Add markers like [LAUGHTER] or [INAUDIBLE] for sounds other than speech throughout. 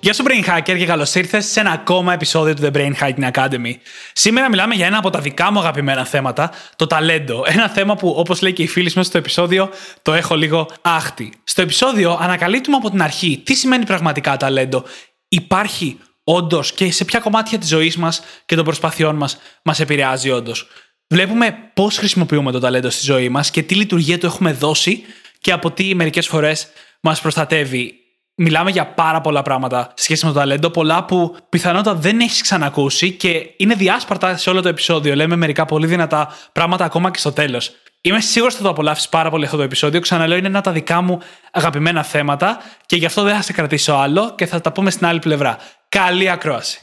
Γεια σου Brain Hacker και καλώς ήρθες σε ένα ακόμα επεισόδιο του The Brain Hacking Academy. Σήμερα μιλάμε για ένα από τα δικά μου αγαπημένα θέματα, το ταλέντο. Ένα θέμα που, όπως λέει και η φίλη μέσα στο επεισόδιο, το έχω λίγο άχτη. Στο επεισόδιο ανακαλύπτουμε από την αρχή τι σημαίνει πραγματικά ταλέντο. Υπάρχει όντως και σε ποια κομμάτια της ζωής μας και των προσπαθειών μας μας επηρεάζει όντως. Βλέπουμε πώς χρησιμοποιούμε το ταλέντο στη ζωή μας και τι λειτουργία του έχουμε δώσει και από τι μερικές φορές μας προστατεύει μιλάμε για πάρα πολλά πράγματα σε σχέση με το ταλέντο, πολλά που πιθανότατα δεν έχεις ξανακούσει και είναι διάσπαρτα σε όλο το επεισόδιο. Λέμε μερικά πολύ δυνατά πράγματα ακόμα και στο τέλος. Είμαι σίγουρος ότι θα το απολαύσεις πάρα πολύ αυτό το επεισόδιο. Ξαναλέω, είναι ένα από τα δικά μου αγαπημένα θέματα και γι' αυτό δεν θα σε κρατήσω άλλο και θα τα πούμε στην άλλη πλευρά. Καλή ακρόαση.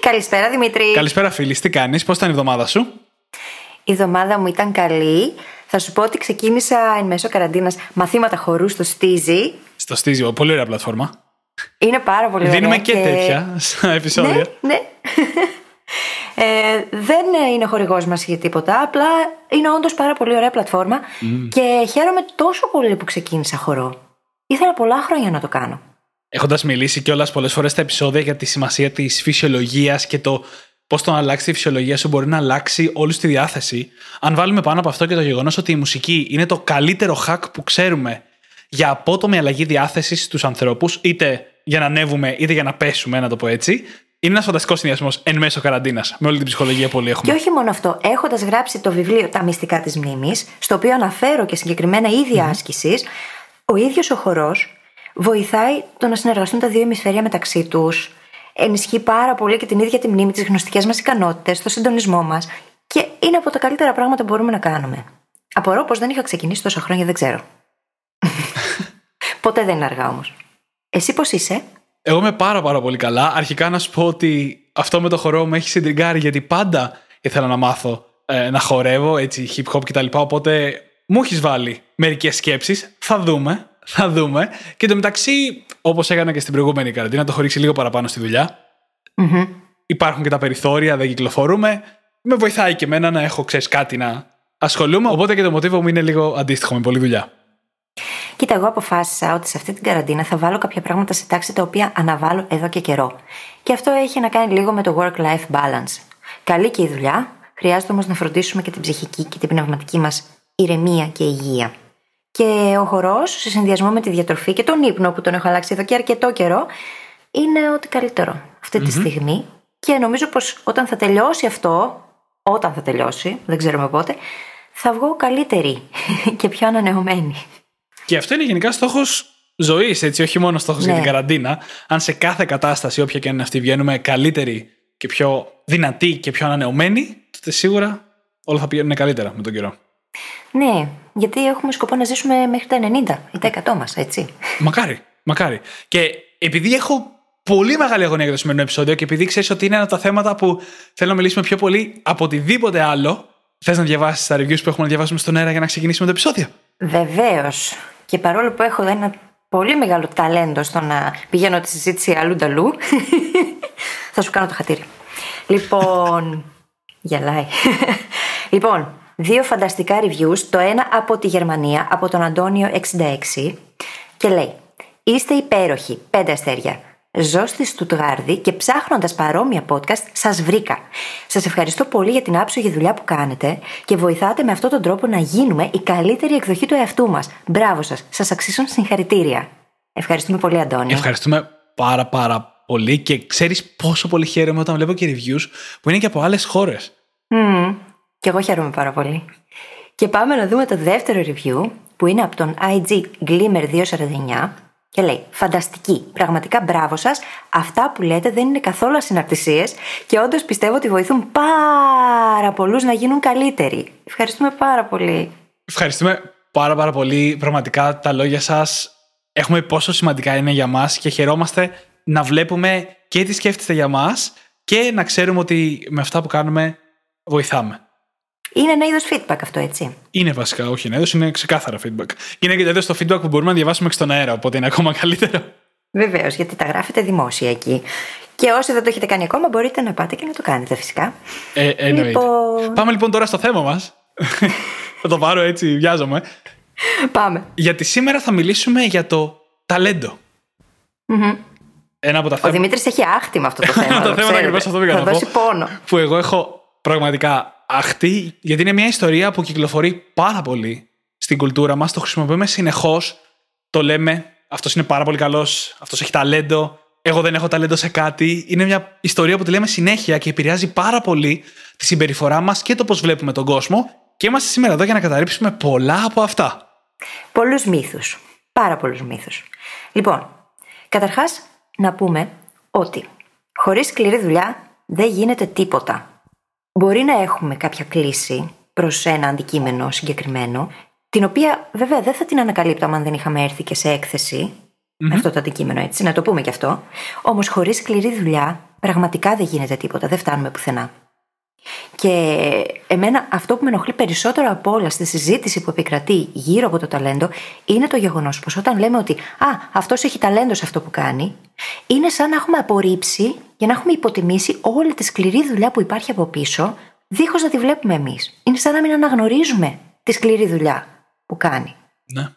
Καλησπέρα Δημήτρη. Καλησπέρα φίλη, τι κάνεις, πώς ήταν η εβδομάδα σου; Η εβδομάδα μου ήταν καλή. Θα σου πω ότι ξεκίνησα εν μέσω καραντίνας μαθήματα χορούς στο Στίζι. Στο Στίζι, πολύ ωραία πλατφόρμα. Είναι πάρα πολύ ωραία. Δίνουμε και, και... τέτοια στα επεισόδια. Ναι, ναι. Ε, δεν είναι χορηγός μας για τίποτα. Απλά είναι όντως πάρα πολύ ωραία πλατφόρμα και χαίρομαι τόσο πολύ που ξεκίνησα χορό. Ήθελα πολλά χρόνια να το κάνω. Έχοντας μιλήσει κιόλας πολλές φορές στα επεισόδια για τη σημασία της φυσιολογίας και το πώς το να αλλάξει τη φυσιολογία σου μπορεί να αλλάξει όλη τη διάθεση. Αν βάλουμε πάνω από αυτό και το γεγονός ότι η μουσική είναι το καλύτερο hack που ξέρουμε για απότομη αλλαγή διάθεση στους ανθρώπους, είτε για να ανέβουμε είτε για να πέσουμε, να το πω έτσι, είναι ένας φανταστικός συνδυασμός εν μέσω καραντίνας, με όλη την ψυχολογία που όλοι έχουμε. Και όχι μόνο αυτό, έχοντας γράψει το βιβλίο Τα μυστικά της μνήμης, στο οποίο αναφέρω και συγκεκριμένα είδη mm. άσκησης, ο ίδιος ο χορός βοηθάει το να συνεργαστούν τα δύο ημισφαίρια μεταξύ τους, ενισχύει πάρα πολύ και την ίδια τη μνήμη, τις γνωστικές μας ικανότητες, το συντονισμό μας και είναι από τα καλύτερα πράγματα που μπορούμε να κάνουμε. Απορώ πως δεν είχα ξεκινήσει τόσα χρόνια, δεν ξέρω. [LAUGHS] Ποτέ δεν είναι αργά όμως. Εσύ πώς είσαι, Εγώ είμαι πάρα πάρα πολύ καλά. Αρχικά να σου πω ότι αυτό με το χορό με έχει συντριγκάρει γιατί πάντα ήθελα να μάθω ε, να χορεύω, έτσι hip hop κτλ. Οπότε μου έχεις βάλει μερικές σκέψεις. Θα δούμε. Θα δούμε. Και εντωμεταξύ, όπως έκανα και στην προηγούμενη καραντίνα, το χωρίξει λίγο παραπάνω στη δουλειά. Mm-hmm. Υπάρχουν και τα περιθώρια, δεν κυκλοφορούμε. Με βοηθάει και εμένα να έχω, ξέρεις, κάτι να ασχολούμαι. Οπότε και το μοτίβο μου είναι λίγο αντίστοιχο με πολλή δουλειά. Κοίτα, εγώ αποφάσισα ότι σε αυτή την καραντίνα θα βάλω κάποια πράγματα σε τάξη τα οποία αναβάλω εδώ και καιρό. Και αυτό έχει να κάνει λίγο με το work-life balance. Καλή και η δουλειά, χρειάζεται όμως να φροντίσουμε και την ψυχική και την πνευματική μας ηρεμία και υγεία. Και ο χορός, σε συνδυασμό με τη διατροφή και τον ύπνο που τον έχω αλλάξει εδώ και αρκετό καιρό, είναι ό,τι καλύτερο αυτή τη στιγμή. Και νομίζω πως όταν θα τελειώσει αυτό, όταν θα τελειώσει, δεν ξέρουμε πότε, θα βγω καλύτερη [LAUGHS] και πιο ανανεωμένη. Και αυτό είναι γενικά στόχος ζωής, έτσι, όχι μόνο στόχος για Ναι. την καραντίνα. Αν σε κάθε κατάσταση, όποια και αν είναι αυτή, βγαίνουμε καλύτεροι και πιο δυνατοί και πιο ανανεωμένοι, τότε σίγουρα όλα θα πηγαίνουν καλύτερα με τον καιρό. Ναι, γιατί έχουμε σκοπό να ζήσουμε μέχρι τα 90 ή τα 100 μας, έτσι. Μακάρι, μακάρι. Και επειδή έχω πολύ μεγάλη αγωνία για το σημερινό επεισόδιο και επειδή ξέρεις ότι είναι ένα από τα θέματα που θέλω να μιλήσουμε πιο πολύ από οτιδήποτε άλλο, θες να διαβάσεις τα reviews που έχουμε να διαβάσουμε στον αέρα για να ξεκινήσουμε το επεισόδιο; Βεβαίως. Και παρόλο που έχω ένα πολύ μεγάλο ταλέντο στο να πηγαίνω τη συζήτηση αλλού νταλού, [LAUGHS] θα σου κάνω το χατήρι. Λοιπόν. [LAUGHS] γελάει. [LAUGHS] λοιπόν, δύο φανταστικά reviews. Το ένα από τη Γερμανία, από τον Αντώνιο 66. Και λέει: Είστε υπέροχοι. Πέντε αστέρια. Ζω στη Στουτγάρδη και ψάχνοντας παρόμοια podcast, σας βρήκα. Σας ευχαριστώ πολύ για την άψογη δουλειά που κάνετε και βοηθάτε με αυτόν τον τρόπο να γίνουμε η καλύτερη εκδοχή του εαυτού μας. Μπράβο σας. Σας αξίζουν συγχαρητήρια. Ευχαριστούμε πολύ, Αντώνιο. Ευχαριστούμε πάρα πάρα πολύ και ξέρεις πόσο πολύ χαίρομαι όταν βλέπω και reviews που είναι και από άλλες χώρες. Μμμ. Και εγώ χαίρομαι πάρα πολύ. Και πάμε να δούμε το δεύτερο review που είναι από τον IG Glimmer249 και λέει Φανταστική, πραγματικά μπράβο σας. Αυτά που λέτε δεν είναι καθόλου ασυναρτησίες και όντως πιστεύω ότι βοηθούν πάρα πολλούς να γίνουν καλύτεροι. Ευχαριστούμε πάρα πολύ. Ευχαριστούμε πάρα πάρα πολύ. Πραγματικά τα λόγια σας έχουμε πόσο σημαντικά είναι για μας και χαιρόμαστε να βλέπουμε και τι σκέφτεστε για μας και να ξέρουμε ότι με αυτά που κάνουμε βοηθάμε. Είναι ένα είδος feedback αυτό, έτσι. Είναι βασικά, όχι ένα είδος, είναι ξεκάθαρα feedback. Και είναι και το είδο το feedback που μπορούμε να διαβάσουμε και στον αέρα, οπότε είναι ακόμα καλύτερο. Βεβαίως, γιατί τα γράφετε δημόσια εκεί. Και όσοι δεν το έχετε κάνει ακόμα, μπορείτε να πάτε και να το κάνετε φυσικά. Ε, εννοείται. Λοιπόν- Πάμε λοιπόν τώρα στο θέμα μας. θα το πάρω έτσι, βιάζομαι. Πάμε. Γιατί σήμερα θα μιλήσουμε για το ταλεντο Ένα από τα Ο θέματα Δημήτρης έχει άχτη με αυτό το θέμα. Το να θέμα ξέρετε. ακριβώς αυτό πήγα Θα να πω. δώσει πόνο. που εγώ έχω πραγματικά αχτή, γιατί είναι μια ιστορία που κυκλοφορεί πάρα πολύ στην κουλτούρα μας. Το χρησιμοποιούμε συνεχώς. Το λέμε, αυτός είναι πάρα πολύ καλός, αυτός έχει ταλέντο. Εγώ δεν έχω ταλέντο σε κάτι. Είναι μια ιστορία που τη λέμε συνέχεια και επηρεάζει πάρα πολύ τη συμπεριφορά μας και το πώς βλέπουμε τον κόσμο. Και είμαστε σήμερα εδώ για να καταρρύψουμε πολλά από αυτά. Πολλούς μύθους. Πάρα πολλούς μύθους. Λοιπόν, καταρχάς να πούμε ότι χωρίς σκληρή δουλειά δεν γίνεται τίποτα. Μπορεί να έχουμε κάποια κλίση προς ένα αντικείμενο συγκεκριμένο, την οποία βέβαια δεν θα την ανακαλύπταμε αν δεν είχαμε έρθει και σε εκθεση με αυτό το αντικείμενο, έτσι, να το πούμε κι αυτό. Όμως χωρίς σκληρή δουλειά πραγματικά δεν γίνεται τίποτα, δεν φτάνουμε πουθενά. Και εμένα αυτό που με ενοχλεί περισσότερο από όλα στη συζήτηση που επικρατεί γύρω από το ταλέντο είναι το γεγονός πως όταν λέμε ότι Α, αυτός έχει ταλέντο σε αυτό που κάνει, είναι σαν να έχουμε απορρίψει για να έχουμε υποτιμήσει όλη τη σκληρή δουλειά που υπάρχει από πίσω, δίχως να τη βλέπουμε εμείς. Είναι σαν να μην αναγνωρίζουμε τη σκληρή δουλειά που κάνει. Ναι.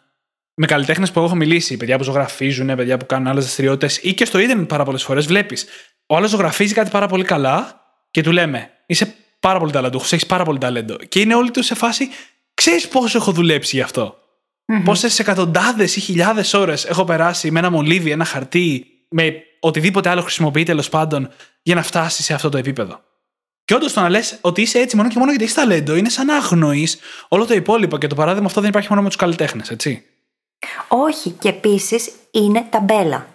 Με καλλιτέχνες που εγώ έχω μιλήσει, παιδιά που ζωγραφίζουν, παιδιά που κάνουν άλλες δραστηριότητες ή και στο ίντερνετ πάρα πολλές φορές βλέπεις. Ο άλλος ζωγραφίζει κάτι πάρα πολύ καλά και του λέμε Είσαι πάρα πολύ ταλαντούχος, έχεις πάρα πολύ ταλέντο. Και είναι όλοι τους σε φάση, ξέρεις πόσο έχω δουλέψει γι' αυτό; Πόσες εκατοντάδες ή χιλιάδες ώρες έχω περάσει με ένα μολύβι, ένα χαρτί, με οτιδήποτε άλλο χρησιμοποιεί τέλος πάντων για να φτάσει σε αυτό το επίπεδο. Και όντως το να λες ότι είσαι έτσι μόνο και μόνο γιατί έχεις ταλέντο είναι σαν να αγνοείς όλο το υπόλοιπο. Και το παράδειγμα αυτό δεν υπάρχει μόνο με τους καλλιτέχνες, έτσι. Όχι, και επίσης είναι ταμπέλα.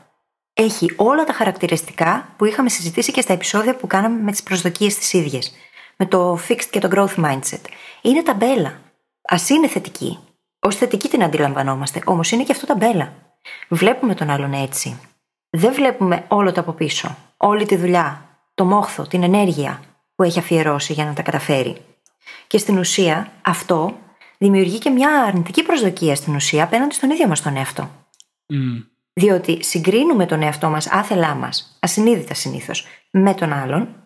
Έχει όλα τα χαρακτηριστικά που είχαμε συζητήσει και στα επεισόδια που κάναμε με τις προσδοκίες τις ίδιες. Με το fixed και το growth mindset. Είναι ταμπέλα. Α είναι θετική. Ω θετική την αντιλαμβανόμαστε, όμως είναι και αυτό ταμπέλα. Βλέπουμε τον άλλον έτσι. Δεν βλέπουμε όλο το από πίσω. Όλη τη δουλειά, το μόχθο, την ενέργεια που έχει αφιερώσει για να τα καταφέρει. Και στην ουσία αυτό δημιουργεί και μια αρνητική προσδοκία στην ουσία απέναντι στον ίδιο μας τον εαυτό. Διότι συγκρίνουμε τον εαυτό μας άθελά μας, ασυνείδητα συνήθως, με τον άλλον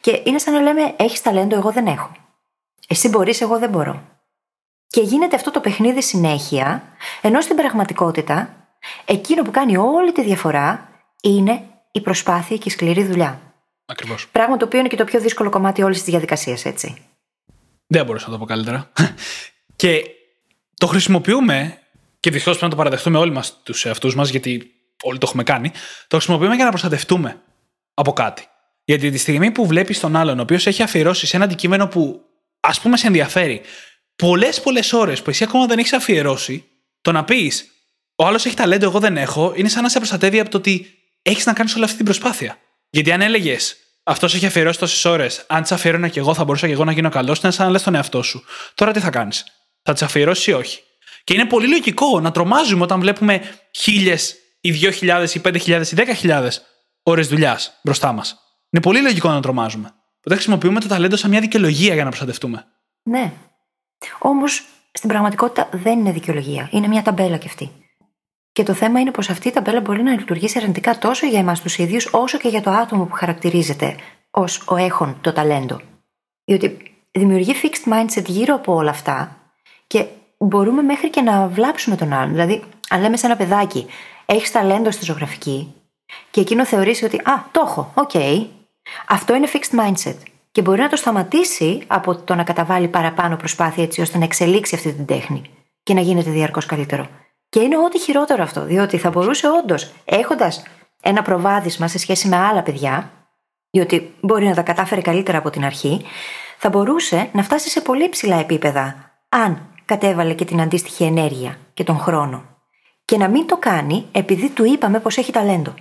και είναι σαν να λέμε: Έχεις ταλέντο, εγώ δεν έχω. Εσύ μπορείς, εγώ δεν μπορώ. Και γίνεται αυτό το παιχνίδι συνέχεια, ενώ στην πραγματικότητα εκείνο που κάνει όλη τη διαφορά είναι η προσπάθεια και η σκληρή δουλειά. Ακριβώς. Πράγμα το οποίο είναι και το πιο δύσκολο κομμάτι όλης της διαδικασίας, έτσι. Δεν μπορούσα να το πω καλύτερα. [LAUGHS] και το χρησιμοποιούμε, και δυστυχώς πρέπει να το παραδεχτούμε όλοι μας τους εαυτούς μας, γιατί όλοι το έχουμε κάνει, το χρησιμοποιούμε για να προστατευτούμε από κάτι. Γιατί τη στιγμή που βλέπεις τον άλλον, ο οποίος έχει αφιερώσει σε ένα αντικείμενο που ας πούμε σε ενδιαφέρει, πολλές πολλές ώρες που εσύ ακόμα δεν έχεις αφιερώσει, το να πεις Ο άλλος έχει ταλέντο, εγώ δεν έχω, είναι σαν να σε προστατεύει από το ότι έχεις να κάνεις όλη αυτή την προσπάθεια. Γιατί αν έλεγες Αυτός έχει αφιερώσει τόσες ώρες, αν τι αφιέρωνα και εγώ θα μπορούσα και εγώ να γίνω καλός, είναι σαν να λες τον εαυτό σου. Τώρα τι θα κάνεις, θα τι αφιερώσεις ή όχι; Και είναι πολύ λογικό να τρομάζουμε όταν βλέπουμε χίλιες ή δύο χιλιάδες ή πέντε χιλιάδες ή δέκα χιλιάδες ώρες δουλειάς μπροστά μας. Είναι πολύ λογικό να τρομάζουμε. Οπότε χρησιμοποιούμε το ταλέντο σαν μια δικαιολογία για να προστατευτούμε. Ναι. Όμως στην πραγματικότητα δεν είναι δικαιολογία. Είναι μια ταμπέλα κι αυτή. Και το θέμα είναι πως αυτή η ταμπέλα μπορεί να λειτουργήσει αρνητικά τόσο για εμάς τους ίδιους, όσο και για το άτομο που χαρακτηρίζεται ως ο έχον το ταλέντο. Διότι δημιουργεί fixed mindset γύρω από όλα αυτά και μπορούμε μέχρι και να βλάψουμε τον άλλον. Δηλαδή, αν λέμε σε ένα παιδάκι, έχεις ταλέντο στη ζωγραφική και εκείνο θεωρήσει ότι Α, το έχω, οκ. Αυτό είναι fixed mindset. Και μπορεί να το σταματήσει από το να καταβάλει παραπάνω προσπάθεια έτσι ώστε να εξελίξει αυτή την τέχνη και να γίνεται διαρκώς καλύτερο. Και είναι ό,τι χειρότερο αυτό, διότι θα μπορούσε όντως, έχοντας ένα προβάδισμα σε σχέση με άλλα παιδιά, διότι μπορεί να τα κατάφερε καλύτερα από την αρχή, θα μπορούσε να φτάσει σε πολύ ψηλά επίπεδα, αν κατέβαλε και την αντίστοιχη ενέργεια και τον χρόνο. Και να μην το κάνει επειδή του είπαμε πως έχει ταλέντο.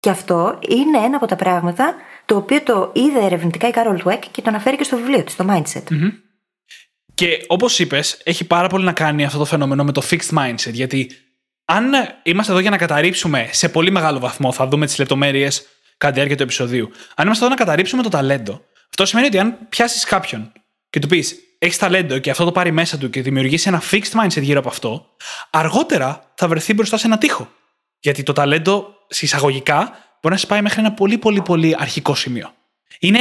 Και αυτό είναι ένα από τα πράγματα το οποίο το είδε ερευνητικά η Κάρολ Τουέκ και το αναφέρει και στο βιβλίο της, το Mindset. Και όπως είπες, έχει πάρα πολύ να κάνει αυτό το φαινόμενο με το fixed mindset. Γιατί αν είμαστε εδώ για να καταρρύψουμε σε πολύ μεγάλο βαθμό, θα δούμε τις λεπτομέρειες κατά τη διάρκεια του επεισοδίου. Αν είμαστε εδώ να καταρρύψουμε το ταλέντο, αυτό σημαίνει ότι αν πιάσεις κάποιον και του πεις έχεις ταλέντο και αυτό το πάρει μέσα του και δημιουργήσει ένα fixed mindset γύρω από αυτό, αργότερα θα βρεθεί μπροστά σε ένα τείχο. Γιατί το ταλέντο, συσσαγωγικά, μπορεί να σε πάει μέχρι ένα πολύ, πολύ, πολύ αρχικό σημείο. Είναι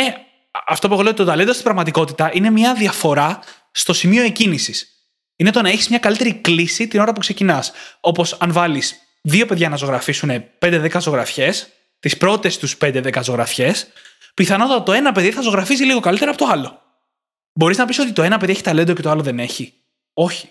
αυτό που εγώ λέω το ταλέντο στην πραγματικότητα είναι μια διαφορά στο σημείο εκκίνησης. Είναι το να έχεις μια καλύτερη κλίση την ώρα που ξεκινάς. Όπως αν βάλεις δύο παιδιά να ζωγραφίσουν 5-10 ζωγραφιές, τις πρώτες τους 5-10 ζωγραφιές, πιθανότατα το ένα παιδί θα ζωγραφίζει λίγο καλύτερα από το άλλο. Μπορείς να πεις ότι το ένα παιδί έχει ταλέντο και το άλλο δεν έχει. Όχι.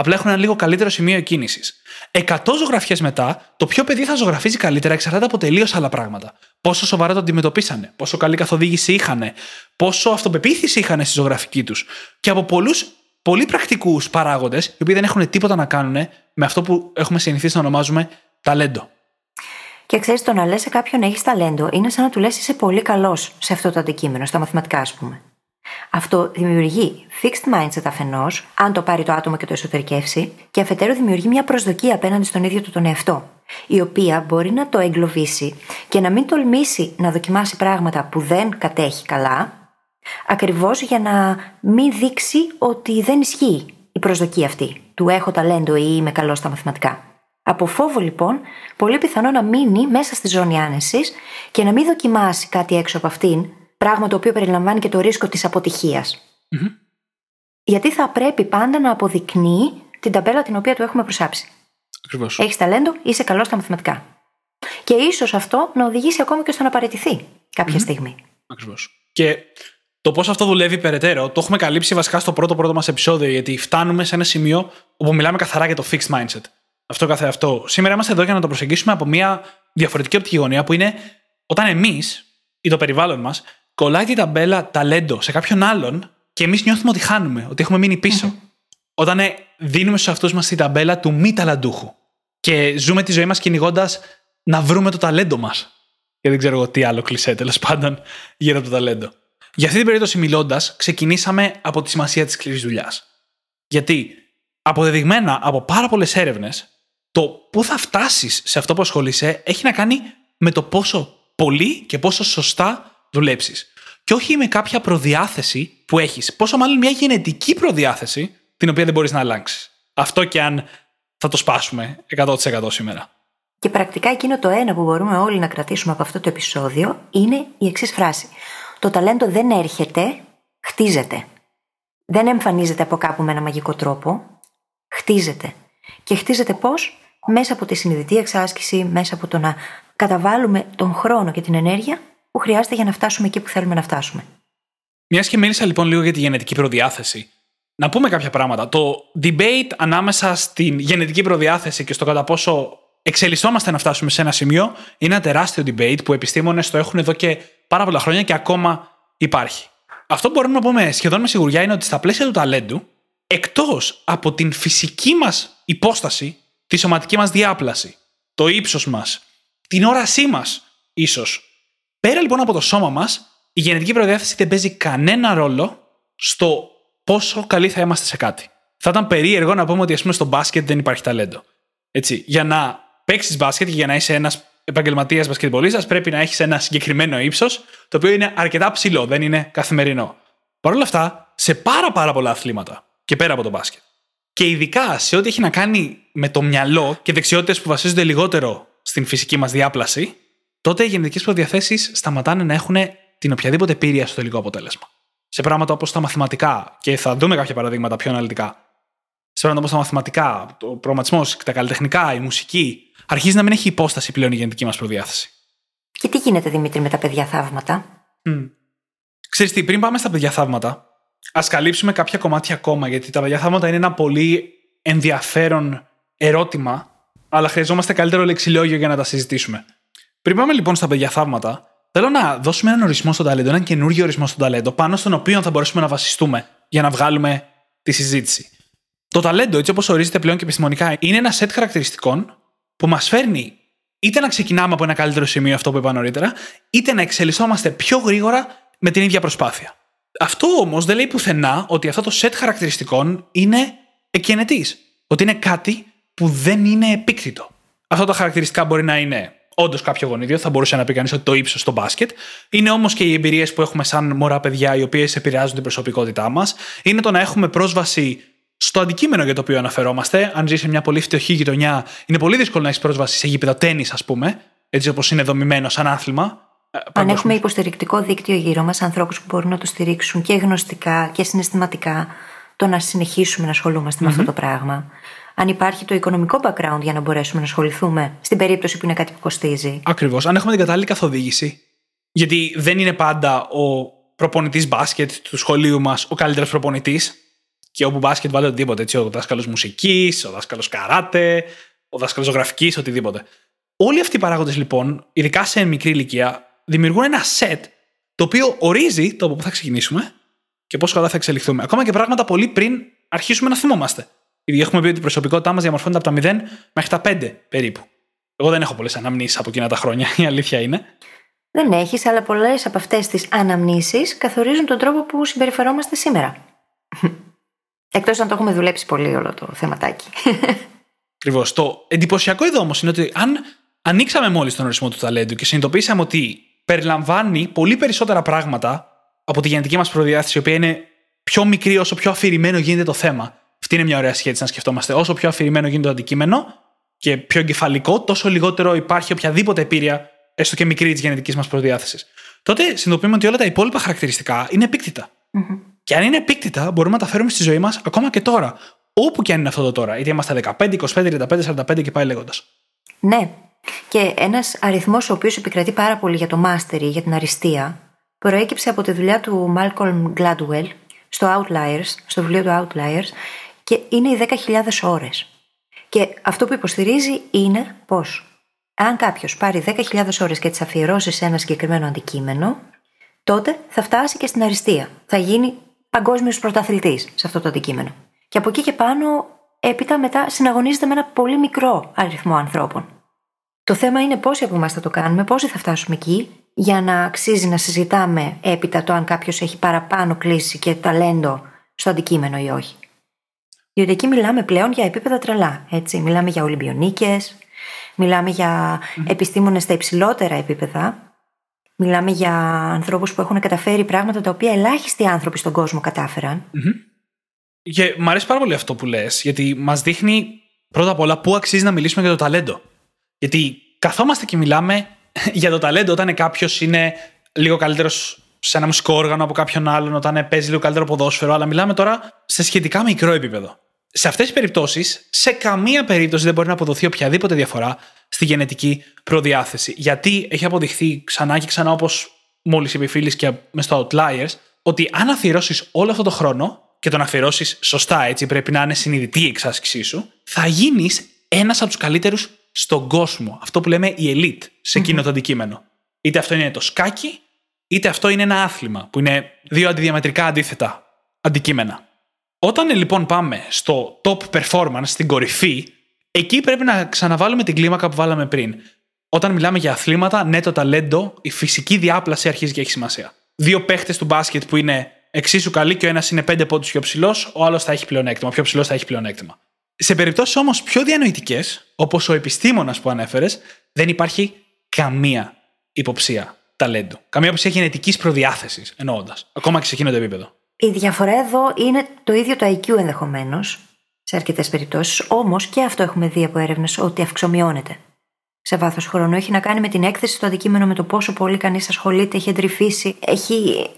Απλά έχουν ένα λίγο καλύτερο σημείο εκκίνησης. Εκατό ζωγραφιές μετά, το ποιο παιδί θα ζωγραφίζει καλύτερα εξαρτάται από τελείως άλλα πράγματα. Πόσο σοβαρά το αντιμετωπίσανε, πόσο καλή καθοδήγηση είχαν, πόσο αυτοπεποίθηση είχαν στη ζωγραφική τους. Και από πολλούς πολύ πρακτικούς παράγοντες, οι οποίοι δεν έχουν τίποτα να κάνουν με αυτό που έχουμε συνηθίσει να ονομάζουμε ταλέντο. Και ξέρεις, το να λες σε κάποιον έχεις ταλέντο είναι σαν να του λες είσαι πολύ καλός σε αυτό το αντικείμενο, στα μαθηματικά, ας πούμε. Αυτό δημιουργεί fixed mindset αφενός, αν το πάρει το άτομο και το εσωτερικεύσει, και αφετέρου δημιουργεί μια προσδοκία απέναντι στον ίδιο του τον εαυτό, η οποία μπορεί να το εγκλωβίσει και να μην τολμήσει να δοκιμάσει πράγματα που δεν κατέχει καλά, ακριβώς για να μην δείξει ότι δεν ισχύει η προσδοκία αυτή, του έχω ταλέντο ή είμαι καλός στα μαθηματικά. Από φόβο λοιπόν, πολύ πιθανό να μείνει μέσα στη ζώνη άνεσης και να μην δοκιμάσει κάτι έξω από αυτήν, Πράγμα το οποίο περιλαμβάνει και το ρίσκο της αποτυχια Γιατί θα πρέπει πάντα να αποδεικνύει την ταμπέλα την οποία του έχουμε προσάψει. Ακριβώς. Έχεις ταλέντο, είσαι καλός στα μαθηματικά. Και ίσως αυτό να οδηγήσει ακόμα και στο να παραιτηθεί κάποια στιγμή. Ακριβώς. Και το πώς αυτό δουλεύει περαιτέρω το έχουμε καλύψει βασικά στο πρώτο πρώτο μας επεισόδιο, γιατί φτάνουμε σε ένα σημείο όπου μιλάμε καθαρά για το fixed mindset. Αυτό καθε αυτό. Σήμερα είμαστε εδώ για να το προσεγγίσουμε από μια διαφορετική οπτική γωνία που είναι όταν εμείς ή το περιβάλλον μας κολλάει την ταμπέλα ταλέντο σε κάποιον άλλον και εμείς νιώθουμε ότι χάνουμε, ότι έχουμε μείνει Όταν ε, δίνουμε στους αυτούς μας την ταμπέλα του μη ταλαντούχου και ζούμε τη ζωή μας κυνηγώντας να βρούμε το ταλέντο μας. Και δεν ξέρω εγώ τι άλλο κλεισέ τέλος πάντων γύρω από το ταλέντο. Για αυτή την περίπτωση μιλώντας, ξεκινήσαμε από τη σημασία της σκληρής δουλειάς. Γιατί αποδεδειγμένα από πάρα πολλές έρευνες, το πού θα φτάσεις σε αυτό που ασχολείσαι έχει να κάνει με το πόσο πολύ και πόσο σωστά δουλέψεις. Και όχι με κάποια προδιάθεση που έχεις. Πόσο μάλλον μια γενετική προδιάθεση την οποία δεν μπορείς να αλλάξεις. Αυτό και αν θα το σπάσουμε 100% σήμερα. Και πρακτικά εκείνο το ένα που μπορούμε όλοι να κρατήσουμε από αυτό το επεισόδιο είναι η εξής φράση. Το ταλέντο δεν έρχεται, χτίζεται. Δεν εμφανίζεται από κάπου με ένα μαγικό τρόπο. Χτίζεται. Και χτίζεται πώς; Μέσα από τη συνειδητή εξάσκηση, μέσα από το να καταβάλουμε τον χρόνο και την ενέργεια που χρειάζεται για να φτάσουμε εκεί που θέλουμε να φτάσουμε. Μιας και μίλησα λοιπόν λίγο για τη γενετική προδιάθεση. Να πούμε κάποια πράγματα. Το debate ανάμεσα στην γενετική προδιάθεση και στο κατά πόσο εξελισσόμαστε να φτάσουμε σε ένα σημείο είναι ένα τεράστιο debate που επιστήμονες το έχουν εδώ και πάρα πολλά χρόνια και ακόμα υπάρχει. Αυτό που μπορούμε να πούμε σχεδόν με σιγουριά είναι ότι στα πλαίσια του ταλέντου, εκτός από την φυσική μας υπόσταση, τη σωματική μας διάπλαση, το ύψος μας, την όρασή μας, ίσως Πέρα λοιπόν από το σώμα μας, η γενετική προδιάθεση δεν παίζει κανένα ρόλο στο πόσο καλοί θα είμαστε σε κάτι. Θα ήταν περίεργο να πούμε ότι ας πούμε, στο μπάσκετ δεν υπάρχει ταλέντο. Έτσι, για να παίξεις μπάσκετ και για να είσαι ένας επαγγελματίας μπασκετμπολίστας, πρέπει να έχεις ένα συγκεκριμένο ύψος, το οποίο είναι αρκετά ψηλό, δεν είναι καθημερινό. Παρ' όλα αυτά, σε πάρα πάρα πολλά αθλήματα και πέρα από το μπάσκετ. Και ειδικά σε ό,τι έχει να κάνει με το μυαλό και δεξιότητες που βασίζονται λιγότερο στην φυσική μας διάπλαση, τότε οι γενετικές προδιαθέσεις σταματάνε να έχουν την οποιαδήποτε πύρια στο τελικό αποτέλεσμα. Σε πράγματα όπως τα μαθηματικά, και θα δούμε κάποια παραδείγματα πιο αναλυτικά. Σε πράγματα όπως τα μαθηματικά, ο προγραμματισμός, τα καλλιτεχνικά, η μουσική, αρχίζει να μην έχει υπόσταση πλέον η γενετική μας προδιάθεση. Και τι γίνεται, Δημήτρη, με τα παιδιά θαύματα; Mm. Ξέρεις τι, πριν πάμε στα παιδιά θαύματα, ας καλύψουμε κάποια κομμάτια ακόμα, γιατί τα παιδιά θαύματα είναι ένα πολύ ενδιαφέρον ερώτημα, αλλά χρειαζόμαστε καλύτερο λεξιλόγιο για να τα συζητήσουμε. Πριν πάμε λοιπόν στα παιδιά θαύματα, θέλω να δώσουμε έναν ορισμό στο ταλέντο, έναν καινούργιο ορισμό στο ταλέντο, πάνω στον οποίο θα μπορέσουμε να βασιστούμε για να βγάλουμε τη συζήτηση. Το ταλέντο, έτσι όπως ορίζεται πλέον και επιστημονικά, είναι ένα σετ χαρακτηριστικών που μας φέρνει είτε να ξεκινάμε από ένα καλύτερο σημείο, αυτό που είπα νωρίτερα, είτε να εξελισσόμαστε πιο γρήγορα με την ίδια προσπάθεια. Αυτό όμως δεν λέει πουθενά ότι αυτό το σετ χαρακτηριστικών είναι εκκαινετή. Ότι είναι κάτι που δεν είναι επίκτητο. Αυτά τα χαρακτηριστικά μπορεί να είναι όντως κάποιο γονίδιο, θα μπορούσε να πει κανείς ότι το ύψος στο μπάσκετ. Είναι όμως και οι εμπειρίες που έχουμε σαν μωρά παιδιά, οι οποίες επηρεάζουν την προσωπικότητά μας. Είναι το να έχουμε πρόσβαση στο αντικείμενο για το οποίο αναφερόμαστε. Αν ζεις σε μια πολύ φτωχή γειτονιά, είναι πολύ δύσκολο να έχεις πρόσβαση σε γήπεδο τέννη, ας πούμε, έτσι όπως είναι δομημένο σαν άθλημα. Ε, Αν έχουμε υποστηρικτικό δίκτυο γύρω μας, ανθρώπους που μπορούν να το στηρίξουν και γνωστικά και συναισθηματικά, το να συνεχίσουμε να ασχολούμαστε με αυτό το πράγμα. Αν υπάρχει το οικονομικό background για να μπορέσουμε να ασχοληθούμε στην περίπτωση που είναι κάτι που κοστίζει. Ακριβώς. Αν έχουμε την κατάλληλη καθοδήγηση. Γιατί δεν είναι πάντα ο προπονητής μπάσκετ του σχολείου μας ο καλύτερος προπονητής. Και όπου μπάσκετ βάλει οτιδήποτε. Έτσι, ο δάσκαλος μουσικής, ο δάσκαλος καράτε, ο δάσκαλος γραφική, οτιδήποτε. Όλοι αυτοί οι παράγοντες λοιπόν, ειδικά σε μικρή ηλικία, δημιουργούν ένα set το οποίο ορίζει το από πού θα ξεκινήσουμε και πόσο καλά θα εξελιχθούμε. Ακόμα και πράγματα πολύ πριν αρχίσουμε να θυμόμαστε. Γιατί έχουμε πει ότι η προσωπικότητά μας διαμορφώνεται από τα 0 μέχρι τα 5 περίπου. Εγώ δεν έχω πολλές αναμνήσεις από εκείνα τα χρόνια, [LAUGHS] η αλήθεια είναι. Δεν έχεις, αλλά πολλές από αυτές τις αναμνήσεις καθορίζουν τον τρόπο που συμπεριφερόμαστε σήμερα. [LAUGHS] Εκτός αν το έχουμε δουλέψει πολύ όλο το θεματάκι. [LAUGHS] Ακριβώς. Το εντυπωσιακό εδώ όμως είναι ότι αν ανοίξαμε μόλις τον ορισμό του ταλέντου και συνειδητοποίησαμε ότι περιλαμβάνει πολύ περισσότερα πράγματα από τη γενετική μας προδιάθεση, η οποία είναι πιο μικρή όσο πιο αφηρημένο γίνεται το θέμα. Αυτή είναι μια ωραία σχέση να σκεφτόμαστε. Όσο πιο αφηρημένο γίνεται το αντικείμενο και πιο εγκεφαλικό, τόσο λιγότερο υπάρχει οποιαδήποτε επίρρεια, έστω και μικρή της γενετικής μας προδιάθεση. Τότε συνειδητοποιούμε ότι όλα τα υπόλοιπα χαρακτηριστικά είναι επίκτητα. Mm-hmm. Και αν είναι επίκτητα, μπορούμε να τα φέρουμε στη ζωή μας ακόμα και τώρα. Όπου και αν είναι αυτό το τώρα. Είτε είμαστε 15, 25, 35, 45 και πάει λέγοντας. Ναι. Και ένας αριθμός ο οποίος επικρατεί πάρα πολύ για το mastery, για την αριστεία, προέκυψε από τη δουλειά του Malcolm Gladwell στο Outliers, στο βιβλίο του Outliers, και είναι οι 10.000 ώρες. Και αυτό που υποστηρίζει είναι πω αν κάποιος πάρει 10.000 ώρες και τις αφιερώσει σε ένα συγκεκριμένο αντικείμενο, τότε θα φτάσει και στην αριστεία. Θα γίνει παγκόσμιος πρωταθλητής σε αυτό το αντικείμενο. Και από εκεί και πάνω, έπειτα μετά συναγωνίζεται με ένα πολύ μικρό αριθμό ανθρώπων. Το θέμα είναι πόσοι από εμάς θα το κάνουμε, πόσοι θα φτάσουμε εκεί, για να αξίζει να συζητάμε έπειτα το αν κάποιος έχει παραπάνω κλίση και ταλέντο στο αντικείμενο ή όχι. Διότι εκεί μιλάμε πλέον για επίπεδα τρελά. Έτσι. Μιλάμε για Ολυμπιονίκες, μιλάμε για επιστήμονες στα υψηλότερα επίπεδα, μιλάμε για ανθρώπους που έχουν καταφέρει πράγματα τα οποία ελάχιστοι άνθρωποι στον κόσμο κατάφεραν. Και μου αρέσει πάρα πολύ αυτό που λες, γιατί μας δείχνει πρώτα απ' όλα πού αξίζει να μιλήσουμε για το ταλέντο. Γιατί καθόμαστε και μιλάμε [LAUGHS] για το ταλέντο όταν κάποιος είναι λίγο καλύτερος σε ένα μουσικό όργανο από κάποιον άλλον, όταν παίζει λίγο καλύτερο ποδόσφαιρο, αλλά μιλάμε τώρα σε σχετικά μικρό επίπεδο. Σε αυτές τις περιπτώσεις, σε καμία περίπτωση δεν μπορεί να αποδοθεί οποιαδήποτε διαφορά στη γενετική προδιάθεση. Γιατί έχει αποδειχθεί ξανά και ξανά, όπως μόλις είπε η φίλης και μες στο Outliers, ότι αν αφιερώσεις όλο αυτό το χρόνο και τον αφιερώσεις σωστά, έτσι πρέπει να είναι συνειδητή η εξάσκησή σου, θα γίνεις ένας από τους καλύτερους στον κόσμο. Αυτό που λέμε η elite σε εκείνο το αντικείμενο. Είτε αυτό είναι το σκάκι, είτε αυτό είναι ένα άθλημα, που είναι δύο αντιδιαμετρικά αντίθετα αντικείμενα. Όταν λοιπόν πάμε στο top performance, στην κορυφή, εκεί πρέπει να ξαναβάλουμε την κλίμακα που βάλαμε πριν. Όταν μιλάμε για αθλήματα, ναι, το ταλέντο, η φυσική διάπλαση αρχίζει και έχει σημασία. Δύο παίχτες του μπάσκετ που είναι εξίσου καλοί και ο ένας είναι πέντε πόντους πιο ψηλός, ο άλλος θα έχει πλεονέκτημα. Πιο ψηλός θα έχει πλεονέκτημα. Σε περιπτώσεις όμως πιο διανοητικές, όπως ο επιστήμονας που ανέφερες, δεν υπάρχει καμία υποψία ταλέντου. Καμία υποψία γενετικής προδιάθεσης, εννοώντας. Ακόμα και σε εκείνο το επίπεδο. Η διαφορά εδώ είναι το ίδιο το IQ ενδεχομένως, σε αρκετές περιπτώσεις. Όμως και αυτό έχουμε δει από έρευνες ότι αυξομοιώνεται. Σε βάθος χρόνου έχει να κάνει με την έκθεση στο αντικείμενο, με το πόσο πολύ κανείς ασχολείται, έχει εντρυφήσει, έχει